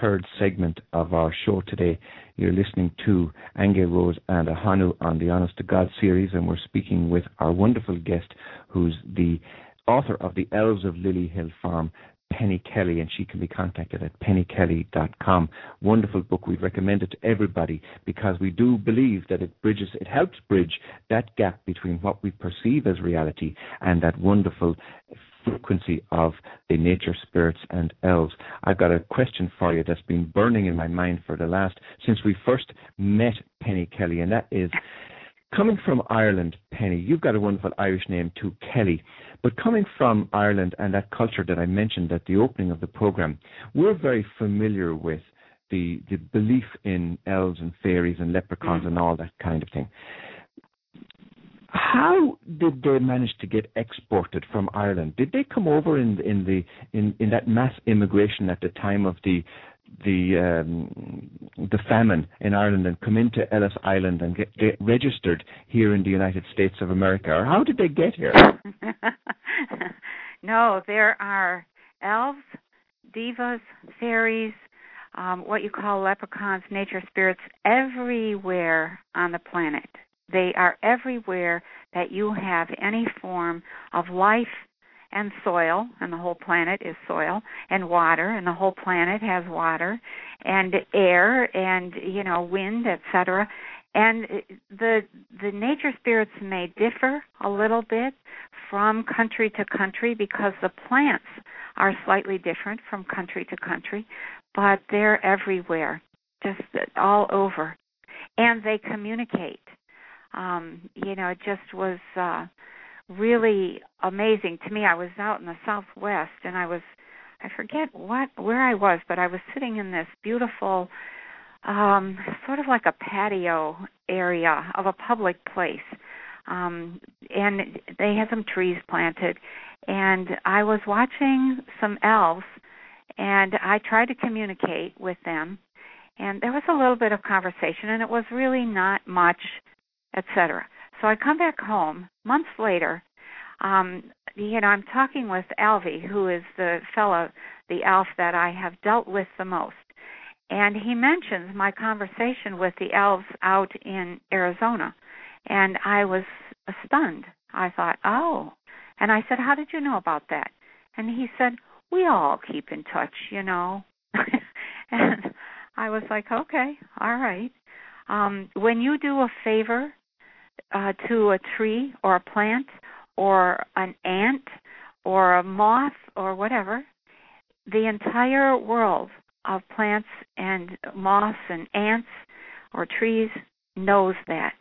third segment of our show today, you're listening to Aingeal Rose and Ahanu on the Honest to God series, and we're speaking with our wonderful guest, who's the author of The Elves of Lily Hill Farm, Penny Kelly, and she can be contacted at pennykelly.com. Wonderful book. We recommend it to everybody because we do believe that it bridges, it helps bridge that gap between what we perceive as reality and that wonderful frequency of the nature spirits and elves. I've got a question for you that's been burning in my mind for the last since we first met Penny Kelly, and that is coming from Ireland, Penny. You've got a wonderful Irish name too, Kelly. But coming from Ireland and that culture that I mentioned at the opening of the program, we're very familiar with the the belief in elves and fairies and leprechauns mm. and all that kind of thing. How did they manage to get exported from Ireland? Did they come over in in the in, in that mass immigration at the time of the the um, the famine in Ireland and come into Ellis Island and get, get registered here in the United States of America, or how did they get here? no, there are elves, devas, fairies, um, what you call leprechauns, nature spirits, everywhere on the planet. They are everywhere that you have any form of life and soil, and the whole planet is soil, and water, and the whole planet has water, and air, and you know wind, etc. And the the nature spirits may differ a little bit from country to country because the plants are slightly different from country to country, but they're everywhere, just all over, and they communicate. Um, you know, it just was. Uh, really amazing to me. I was out in the southwest and I was I forget what where I was, but I was sitting in this beautiful um sort of like a patio area of a public place. Um and they had some trees planted and I was watching some elves and I tried to communicate with them and there was a little bit of conversation and it was really not much etc. So I come back home months later. Um, you know, I'm talking with Alvy, who is the fellow, the elf that I have dealt with the most. And he mentions my conversation with the elves out in Arizona. And I was stunned. I thought, oh. And I said, how did you know about that? And he said, we all keep in touch, you know. and I was like, okay, all right. Um, when you do a favor uh, to a tree or a plant or an ant or a moth or whatever, the entire world of plants and moths and ants or trees knows that.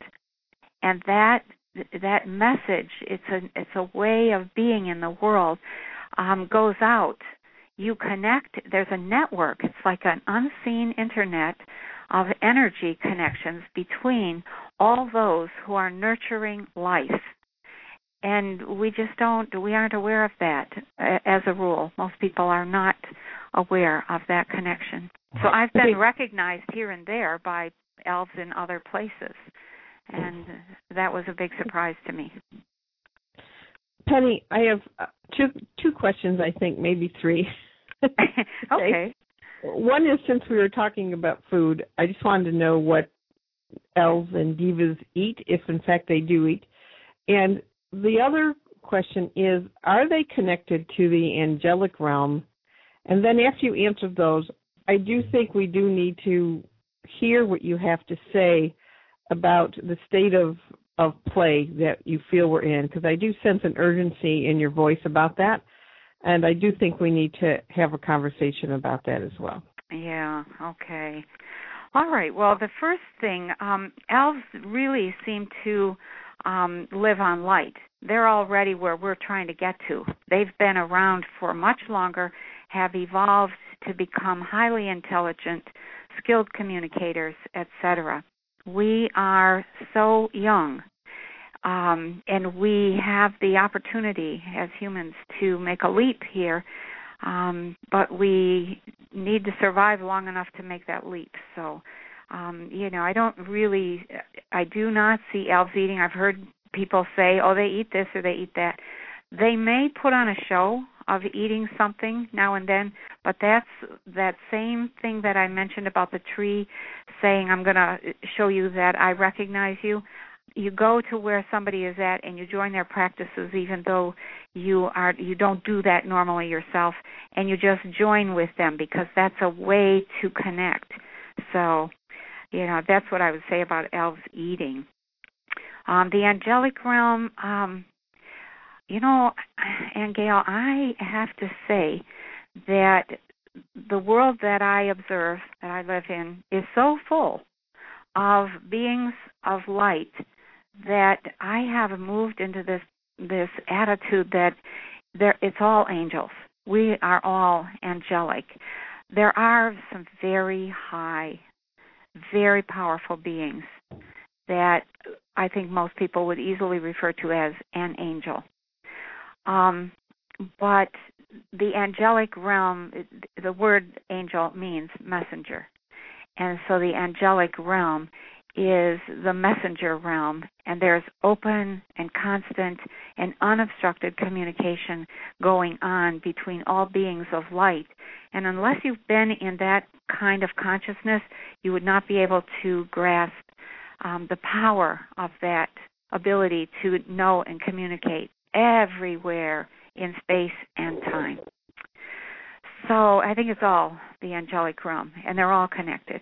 And that that message, it's a it's a way of being in the world, um, goes out. You connect. There's a network. It's like an unseen internet of energy connections between all those who are nurturing life. And we just don't, we aren't aware of that as a rule. Most people are not aware of that connection. So I've been recognized here and there by elves in other places. And that was a big surprise to me. Penny, I have uh, two two questions. I think maybe three. okay. One is since we were talking about food, I just wanted to know what elves and devas eat, if in fact they do eat. And the other question is are they connected to the angelic realm? And then after you answer those, I do think we do need to hear what you have to say about the state of of play that you feel we're in because I do sense an urgency in your voice about that. And I do think we need to have a conversation about that as well. Yeah, okay. All right. Well, the first thing, um, elves really seem to um, live on light. They're already where we're trying to get to. They've been around for much longer, have evolved to become highly intelligent, skilled communicators, etc. We are so young um, and we have the opportunity as humans to make a leap here, um, but we need to survive long enough to make that leap. So, um, you know, I don't really, I do not see elves eating. I've heard people say, oh, they eat this or they eat that. They may put on a show of eating something now and then, but that's that same thing that I mentioned about the tree saying, I'm going to show you that I recognize you you go to where somebody is at and you join their practices even though you are you don't do that normally yourself and you just join with them because that's a way to connect. So you know that's what i would say about elves eating. Um the angelic realm um you know Aingeal i have to say that the world that i observe that i live in is so full of beings of light that I have moved into this this attitude that there it's all angels. We are all angelic. There are some very high, very powerful beings that I think most people would easily refer to as an angel. Um, but the angelic realm, the word angel means messenger. And so the angelic realm is the messenger realm, and there's open and constant and unobstructed communication going on between all beings of light. And unless you've been in that kind of consciousness, you would not be able to grasp um, the power of that ability to know and communicate everywhere in space and time. So I think it's all the angelic realm, and they're all connected.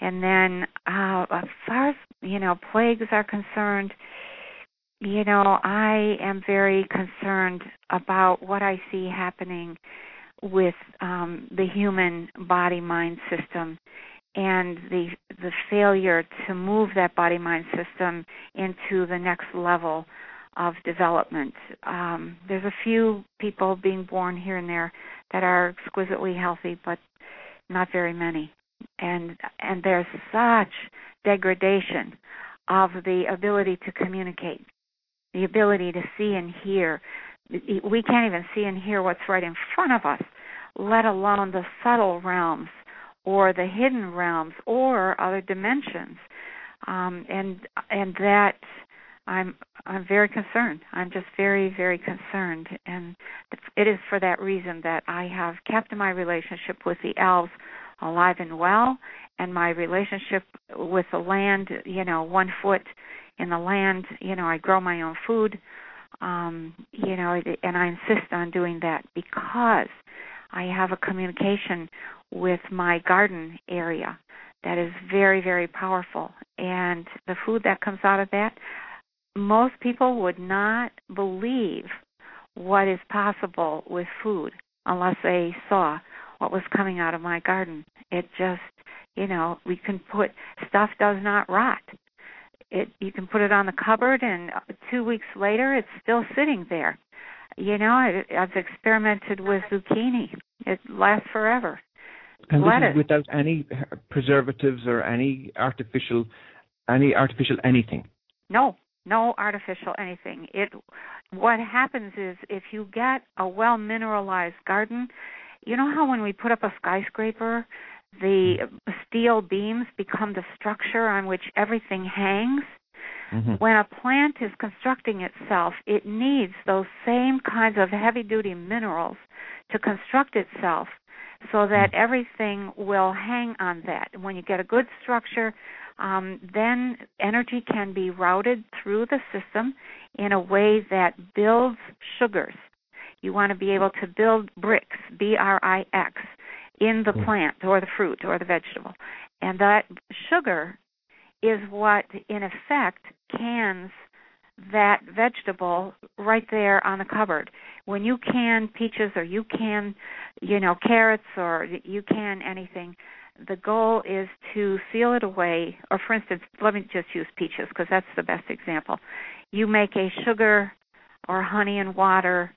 And then, uh, as far as you know, plagues are concerned, you know, I am very concerned about what I see happening with um, the human body mind system and the the failure to move that body mind system into the next level of development. Um, there's a few people being born here and there that are exquisitely healthy, but not very many. And and there's such degradation of the ability to communicate, the ability to see and hear. We can't even see and hear what's right in front of us, let alone the subtle realms or the hidden realms or other dimensions. Um, and and that I'm I'm very concerned. I'm just very very concerned, and it is for that reason that I have kept my relationship with the elves alive and well, and my relationship with the land. You know, one foot in the land. You know, I grow my own food. Um, you know, and I insist on doing that because I have a communication with my garden area that is very very powerful and the food that comes out of that most people would not believe what is possible with food unless they saw what was coming out of my garden. It just, you know, we can put stuff does not rot. It you can put it on the cupboard and 2 weeks later it's still sitting there. You know, I, I've experimented with zucchini. It lasts forever. And Lettuce. without any preservatives or any artificial any artificial anything. No, no artificial anything. It what happens is if you get a well mineralized garden, you know how when we put up a skyscraper, the steel beams become the structure on which everything hangs. Mm-hmm. When a plant is constructing itself, it needs those same kinds of heavy duty minerals to construct itself so that Mm-hmm. everything will hang on that. When you get a good structure, um, then energy can be routed through the system in a way that builds sugars. You want to be able to build Brix, B R I X, in the Mm. plant or the fruit or the vegetable. And that sugar is what, in effect, cans that vegetable right there on the cupboard. When you can peaches or you can, you know, carrots or you can anything, the goal is to seal it away. Or, for instance, let me just use peaches because that's the best example. You make a sugar or honey and water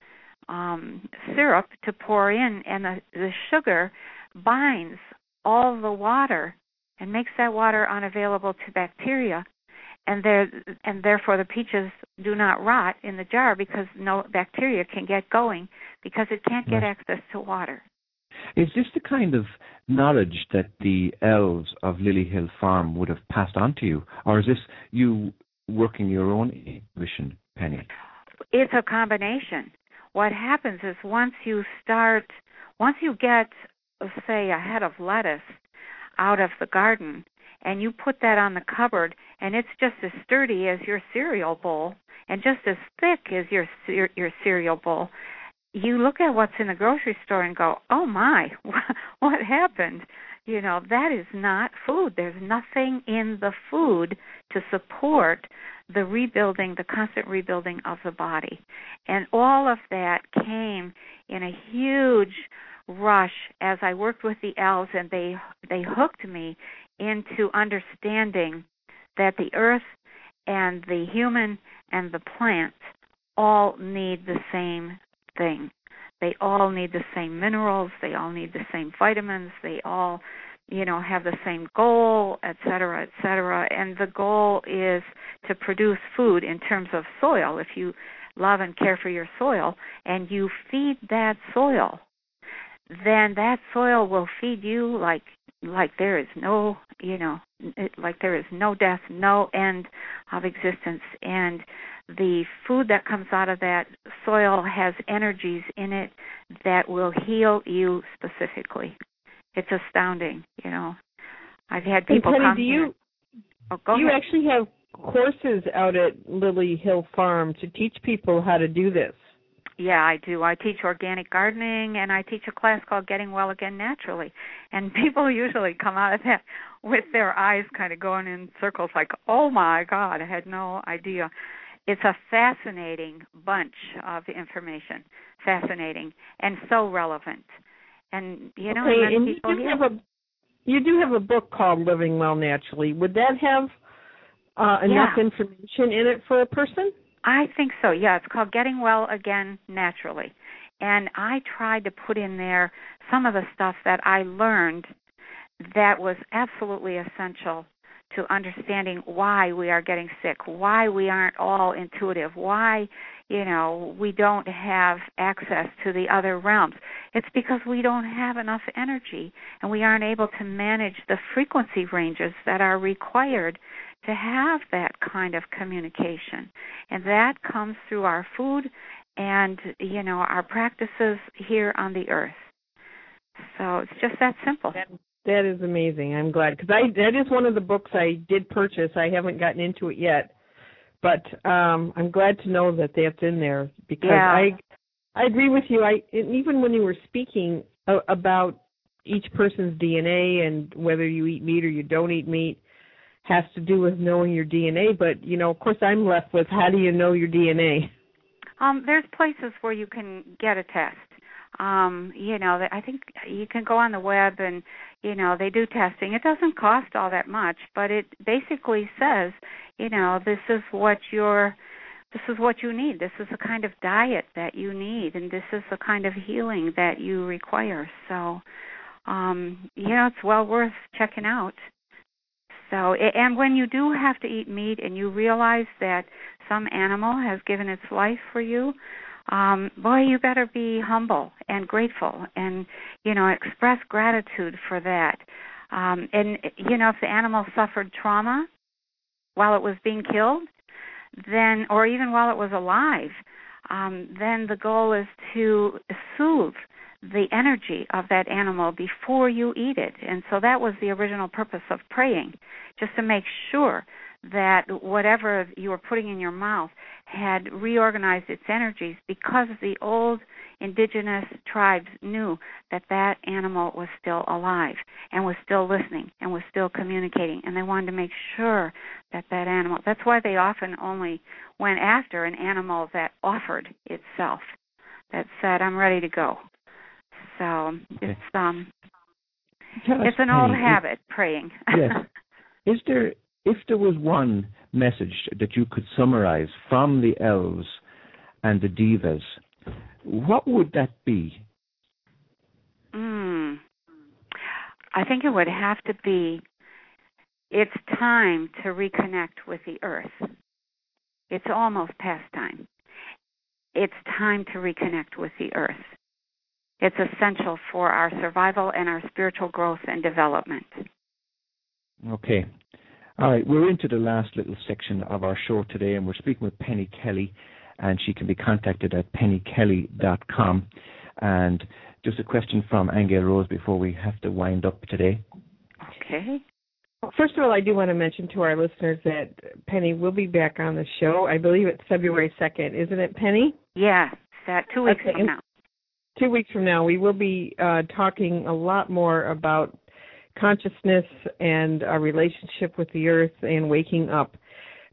um, syrup to pour in, and the, the sugar binds all the water and makes that water unavailable to bacteria and there and therefore the peaches do not rot in the jar because no bacteria can get going because it can't get Right. access to water. Is this the kind of knowledge that the elves of Lily Hill Farm would have passed on to you, or is this you working your own intuition, Penny? It's a combination. What happens is once you start once you get say a head of lettuce out of the garden and you put that on the cupboard and it's just as sturdy as your cereal bowl and just as thick as your your cereal bowl you look at what's in the grocery store and go oh my what happened you know that is not food there's nothing in the food to support the rebuilding the constant rebuilding of the body and all of that came in a huge rush as I worked with the elves and they they hooked me into understanding that the earth and the human and the plant all need the same thing. They all need the same minerals, they all need the same vitamins, they all you know have the same goal, et cetera, et cetera. And the goal is to produce food in terms of soil. If you love and care for your soil and you feed that soil then that soil will feed you like like there is no you know it, like there is no death no end of existence and the food that comes out of that soil has energies in it that will heal you specifically it's astounding you know i've had people and Penny, come do you oh, go you ahead. actually have courses out at Lily Hill Farm to teach people how to do this? Yeah, I do. I teach organic gardening and I teach a class called Getting Well Again Naturally. And people usually come out of that with their eyes kind of going in circles like, "Oh my god, I had no idea." It's a fascinating bunch of information. Fascinating and so relevant. And you know, okay, and you do have a you do have a book called Living Well Naturally. Would that have uh, enough Yeah. information in it for a person? I think so. Yeah, it's called Getting Well Again Naturally. And I tried to put in there some of the stuff that I learned that was absolutely essential to understanding why we are getting sick, why we aren't all intuitive, why, you know, we don't have access to the other realms. It's because we don't have enough energy and we aren't able to manage the frequency ranges that are required to have that kind of communication. And that comes through our food and, you know, our practices here on the earth. So it's just that simple. That, that is amazing. I'm glad because I that is one of the books I did purchase. I haven't gotten into it yet, but um I'm glad to know that that's in there because yeah. I I agree with you. I even when you were speaking about each person's DNA and whether you eat meat or you don't eat meat has to do with knowing your DNA. But you know, of course, I'm left with how do you know your DNA? Um, there's places where you can get a test um you know i think you can go on the web and you know they do testing it doesn't cost all that much but it basically says you know this is what your this is what you need this is the kind of diet that you need and this is the kind of healing that you require so um you know it's well worth checking out so and when you do have to eat meat and you realize that some animal has given its life for you um boy you better be humble and grateful and you know express gratitude for that. Um and you know if the animal suffered trauma while it was being killed then or even while it was alive um then the goal is to soothe the energy of that animal before you eat it. And so that was the original purpose of praying just to make sure that whatever you were putting in your mouth had reorganized its energies because the old indigenous tribes knew that that animal was still alive and was still listening and was still communicating. And they wanted to make sure that that animal that's why they often only went after an animal that offered itself that said i'm ready to go so okay. it's um it's an old habit praying yes is there if there was one message that you could summarize from the elves and the devas, what would that be? Mm. I think it would have to be it's time to reconnect with the earth. It's almost past time. It's time to reconnect with the earth. It's essential for our survival and our spiritual growth and development. Okay. All right, we're into the last little section of our show today, and we're speaking with Penny Kelly, and she can be contacted at pennykelly.com. And just a question from Aingeal Rose before we have to wind up today. Okay. First of all, I do want to mention to our listeners that Penny will be back on the show. I believe it's February 2nd, isn't it, Penny? Yeah, that two weeks okay. from now. Two weeks from now, we will be uh, talking a lot more about consciousness and our relationship with the earth and waking up.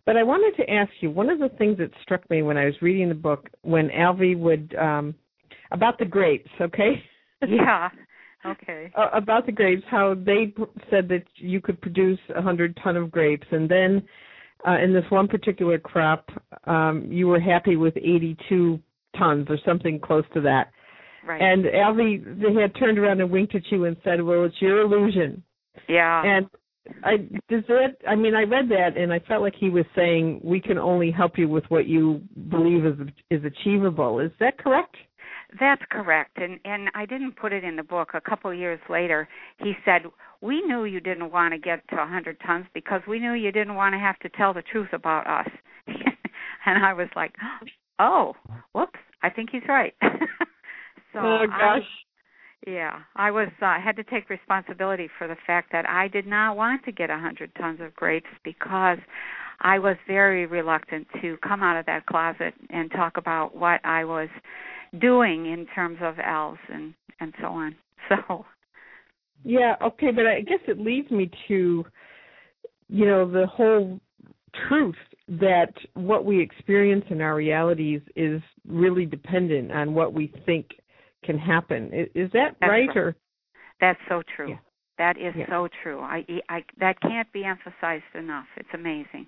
But I wanted to ask you one of the things that struck me when I was reading the book when Alvy would um about the grapes, okay? Yeah. Okay. uh, about the grapes, how they p- said that you could produce a hundred ton of grapes, and then uh, in this one particular crop, um, you were happy with 82 tons or something close to that. Right. And Alvy, they had turned around and winked at you and said, "Well, it's your illusion." Yeah. And I does that. I mean, I read that and I felt like he was saying we can only help you with what you believe is is achievable. Is that correct? That's correct. And and I didn't put it in the book. A couple of years later, he said, "We knew you didn't want to get to a 100 tons because we knew you didn't want to have to tell the truth about us." and I was like, "Oh, whoops. I think he's right." So oh gosh. I, yeah, I was uh, had to take responsibility for the fact that I did not want to get a hundred tons of grapes because I was very reluctant to come out of that closet and talk about what I was doing in terms of elves and and so on. So. Yeah. Okay, but I guess it leads me to, you know, the whole truth that what we experience in our realities is really dependent on what we think can happen. Is, is that That's right, or? That's so true. Yeah. That is Yeah. so true. I, I that can't be emphasized enough. It's amazing.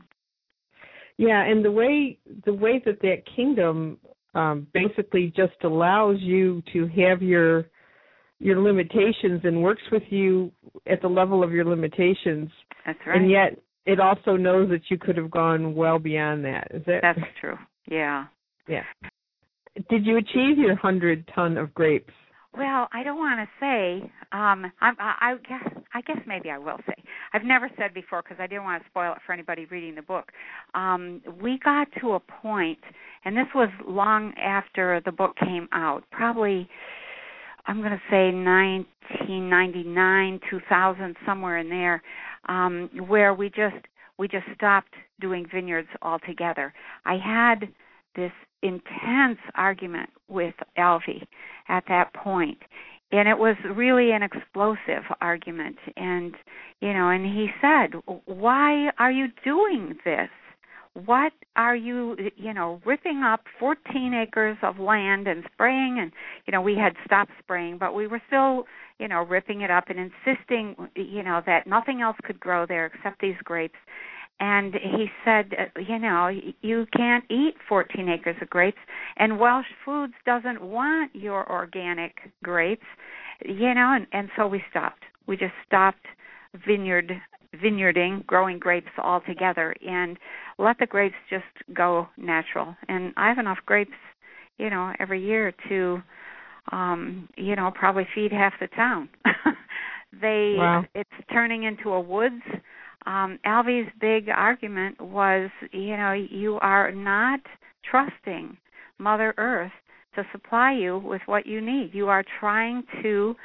Yeah, and the way the way that that kingdom um, basically just allows you to have your your limitations and works with you at the level of your limitations. That's right. And yet it also knows that you could have gone well beyond that. Is that That's true. Yeah. Yeah. Did you achieve your hundred ton of grapes? Well, I don't want to say. Um, I, I, I guess I guess maybe I will say. I've never said before because I didn't want to spoil it for anybody reading the book. Um, we got to a point, and this was long after the book came out. Probably, I'm going to say 1999, 2000, somewhere in there, um, where we just we just stopped doing vineyards altogether. I had this intense argument with Alvy at that point. And it was really an explosive argument. And you know and he said why are you doing this? What are you you know ripping up 14 acres of land and spraying? And you know we had stopped spraying but we were still you know ripping it up and insisting you know that nothing else could grow there except these grapes and he said, uh, you know, you can't eat 14 acres of grapes, and Welch Foods doesn't want your organic grapes, you know, and and so we stopped. We just stopped vineyard vineyarding, growing grapes altogether, and let the grapes just go natural. And I have enough grapes, you know, every year to, um, you know, probably feed half the town. they, wow. it's turning into a woods um, Alvy's big argument was, you know, you are not trusting Mother Earth to supply you with what you need. You are trying to,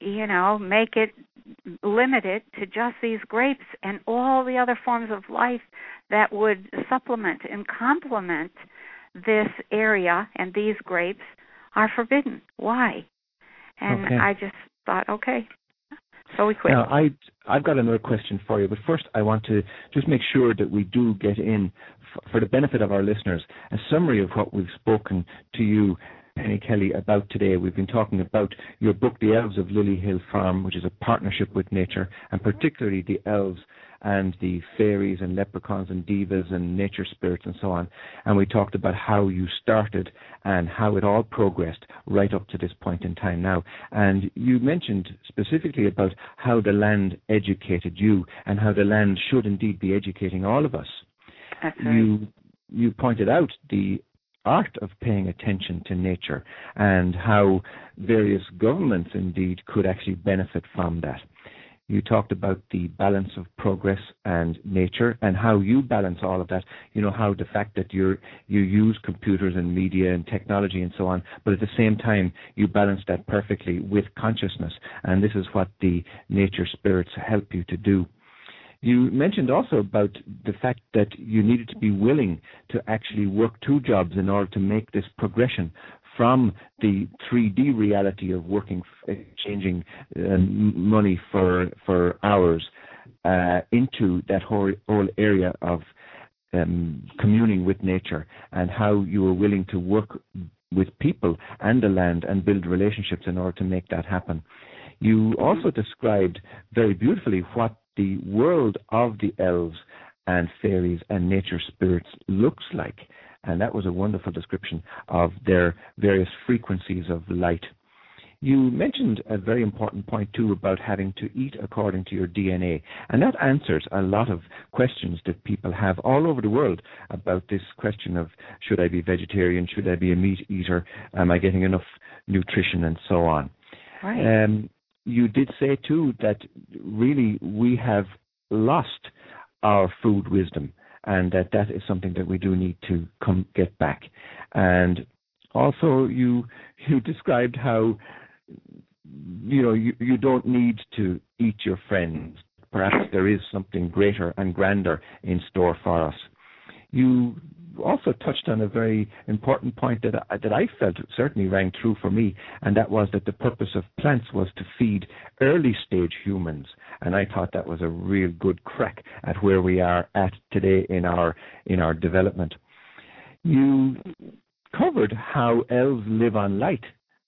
you know, make it limited to just these grapes and all the other forms of life that would supplement and complement this area and these grapes are forbidden. Why? And okay. I just thought, okay, we quit. Now, I I've got another question for you, but first I want to just make sure that we do get in, f- for the benefit of our listeners, a summary of what we've spoken to you Penny Kelly about today. We've been talking about your book, The Elves of Lily Hill Farm, which is a partnership with nature, and particularly the elves and the fairies and leprechauns and devas and nature spirits and so on. And we talked about how you started and how it all progressed right up to this point in time now. And you mentioned specifically about how the land educated you and how the land should indeed be educating all of us. That's right. You you pointed out the art of paying attention to nature and how various governments indeed could actually benefit from that. You talked about the balance of progress and nature and how you balance all of that. You know, how the fact that you you use computers and media and technology and so on, but at the same time you balance that perfectly with consciousness. And this is what the nature spirits help you to do. You mentioned also about the fact that you needed to be willing to actually work two jobs in order to make this progression from the 3D reality of working, exchanging uh, money for for hours uh, into that whole, whole area of um, communing with nature and how you were willing to work with people and the land and build relationships in order to make that happen. You also described very beautifully what the world of the elves and fairies and nature spirits looks like and that was a wonderful description of their various frequencies of light. You mentioned a very important point too about having to eat according to your DNA, and that answers a lot of questions that people have all over the world about this question of should I be vegetarian, should I be a meat eater, am I getting enough nutrition, and so on. Right. Um, you did say too that really we have lost our food wisdom and that that is something that we do need to come get back. And also, you you described how you know you, you don't need to eat your friends. Perhaps there is something greater and grander in store for us. You also touched on a very important point that I, that I felt certainly rang true for me, and that was that the purpose of plants was to feed early stage humans, and I thought that was a real good crack at where we are at today in our in our development. You covered how elves live on light,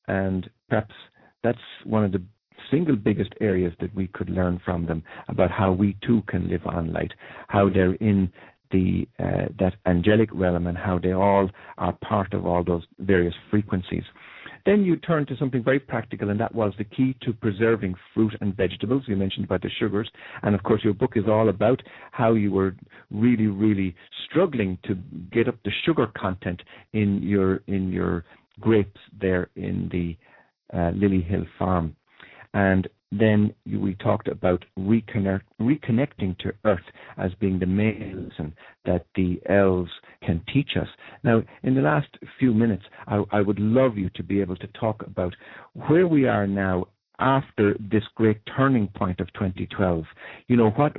and perhaps that's one of the single biggest areas that we could learn from them about how we too can live on light, how they're in the uh, that angelic realm and how they all are part of all those various frequencies. Then you turn to something very practical, and that was the key to preserving fruit and vegetables. You mentioned about the sugars, and of course, your book is all about how you were really, really struggling to get up the sugar content in your in your grapes there in the uh, Lily Hill farm. And then we talked about reconnect, reconnecting to Earth as being the main lesson that the elves can teach us. Now, in the last few minutes, I, I would love you to be able to talk about where we are now after this great turning point of 2012. You know what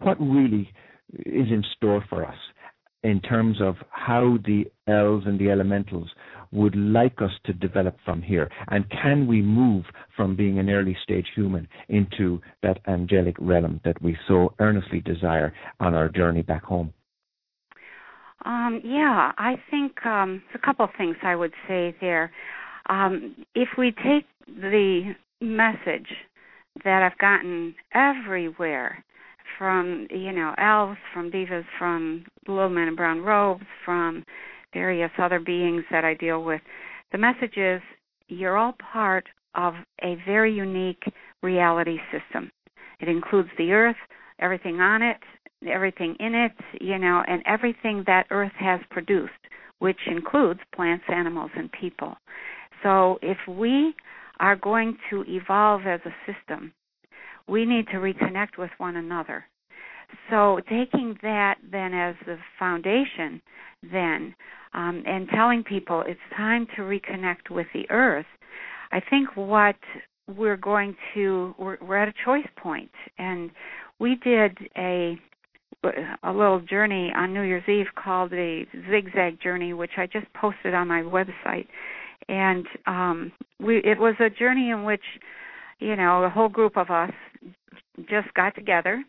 what really is in store for us in terms of how the elves and the elementals would like us to develop from here? And can we move from being an early stage human into that angelic realm that we so earnestly desire on our journey back home? Um, yeah, I think um, a couple of things I would say there. Um, if we take the message that I've gotten everywhere from you know elves, from devas, from little men in brown robes, from various other beings that I deal with. The message is you're all part of a very unique reality system. It includes the earth, everything on it, everything in it, you know, and everything that earth has produced, which includes plants, animals, and people. So if we are going to evolve as a system, we need to reconnect with one another. So taking that then as the foundation, then um, and telling people it's time to reconnect with the earth, I think what we're going to we're, we're at a choice point, and we did a a little journey on New Year's Eve called the zigzag journey, which I just posted on my website, and um, we it was a journey in which you know a whole group of us just got together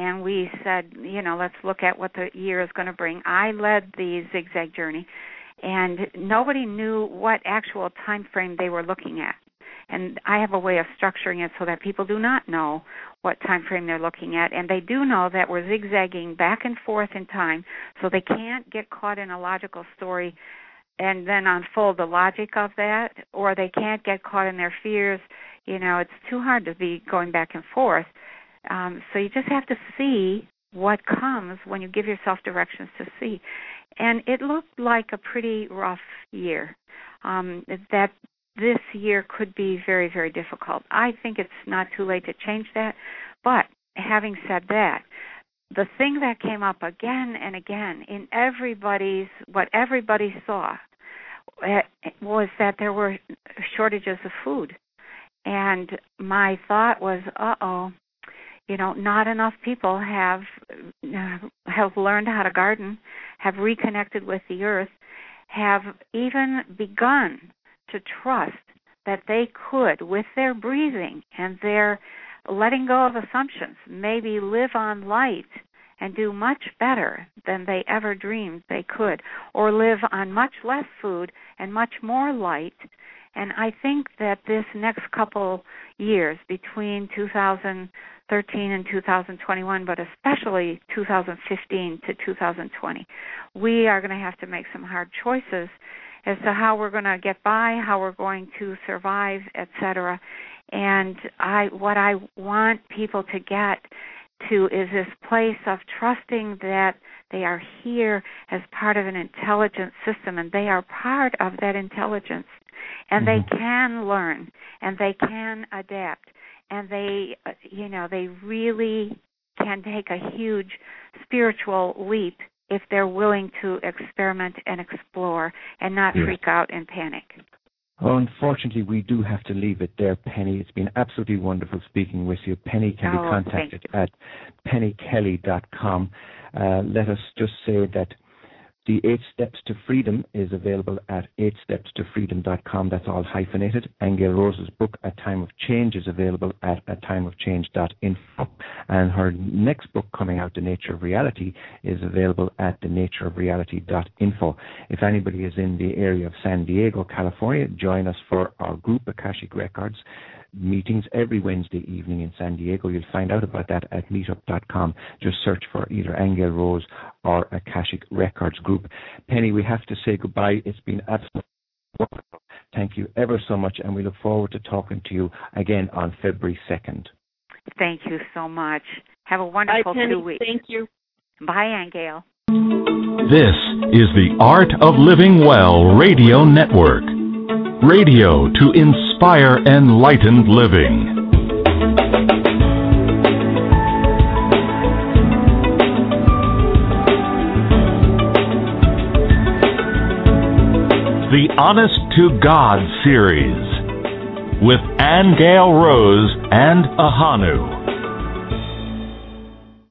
and we said, you know, let's look at what the year is going to bring. I led the zigzag journey, and nobody knew what actual time frame they were looking at. And I have a way of structuring it so that people do not know what time frame they're looking at, and they do know that we're zigzagging back and forth in time, so they can't get caught in a logical story and then unfold the logic of that, or they can't get caught in their fears. You know, it's too hard to be going back and forth um, so you just have to see what comes when you give yourself directions to see. And it looked like a pretty rough year. Um, that this year could be very, very difficult. I think it's not too late to change that. But having said that, the thing that came up again and again in everybody's what everybody saw eh, was that there were shortages of food. And my thought was, uh oh, you know not enough people have have learned how to garden have reconnected with the earth have even begun to trust that they could with their breathing and their letting go of assumptions maybe live on light and do much better than they ever dreamed they could or live on much less food and much more light. And i think that this next couple years between 2000 2013 and 2021, but especially 2015 to 2020. We are going to have to make some hard choices as to how we're going to get by, how we're going to survive, etc. And I what I want people to get to is this place of trusting that they are here as part of an intelligent system and they are part of that intelligence and mm-hmm. they can learn and they can adapt and they you know they really can take a huge spiritual leap if they're willing to experiment and explore and not yes. freak out and panic. Well, unfortunately, we do have to leave it there, Penny. It's been absolutely wonderful speaking with you. Penny can oh, be contacted at pennykelly.com. Uh, let us just say that the Eight Steps to Freedom is available at eightstepstofreedom.com. That's all hyphenated. Aingeal Rose's book, A Time of Change, is available at a timeofchange.info. And her next book coming out, The Nature of Reality, is available at thenatureofreality.info. If anybody is in the area of San Diego, California, join us for our group, Akashic Records. Meetings every Wednesday evening in San Diego. You'll find out about that at meetup.com. Just search for either Aingeal Rose or Akashic Records Group. Penny, we have to say goodbye. It's been absolutely wonderful. Thank you ever so much, and we look forward to talking to you again on February 2nd. Thank you so much. Have a wonderful Bye, Penny. two weeks. Thank you. Bye, Aingeal. This is the Art of Living Well Radio Network. Radio to inspire enlightened living. The Honest to God series with Aingeal Rose and Ahanu.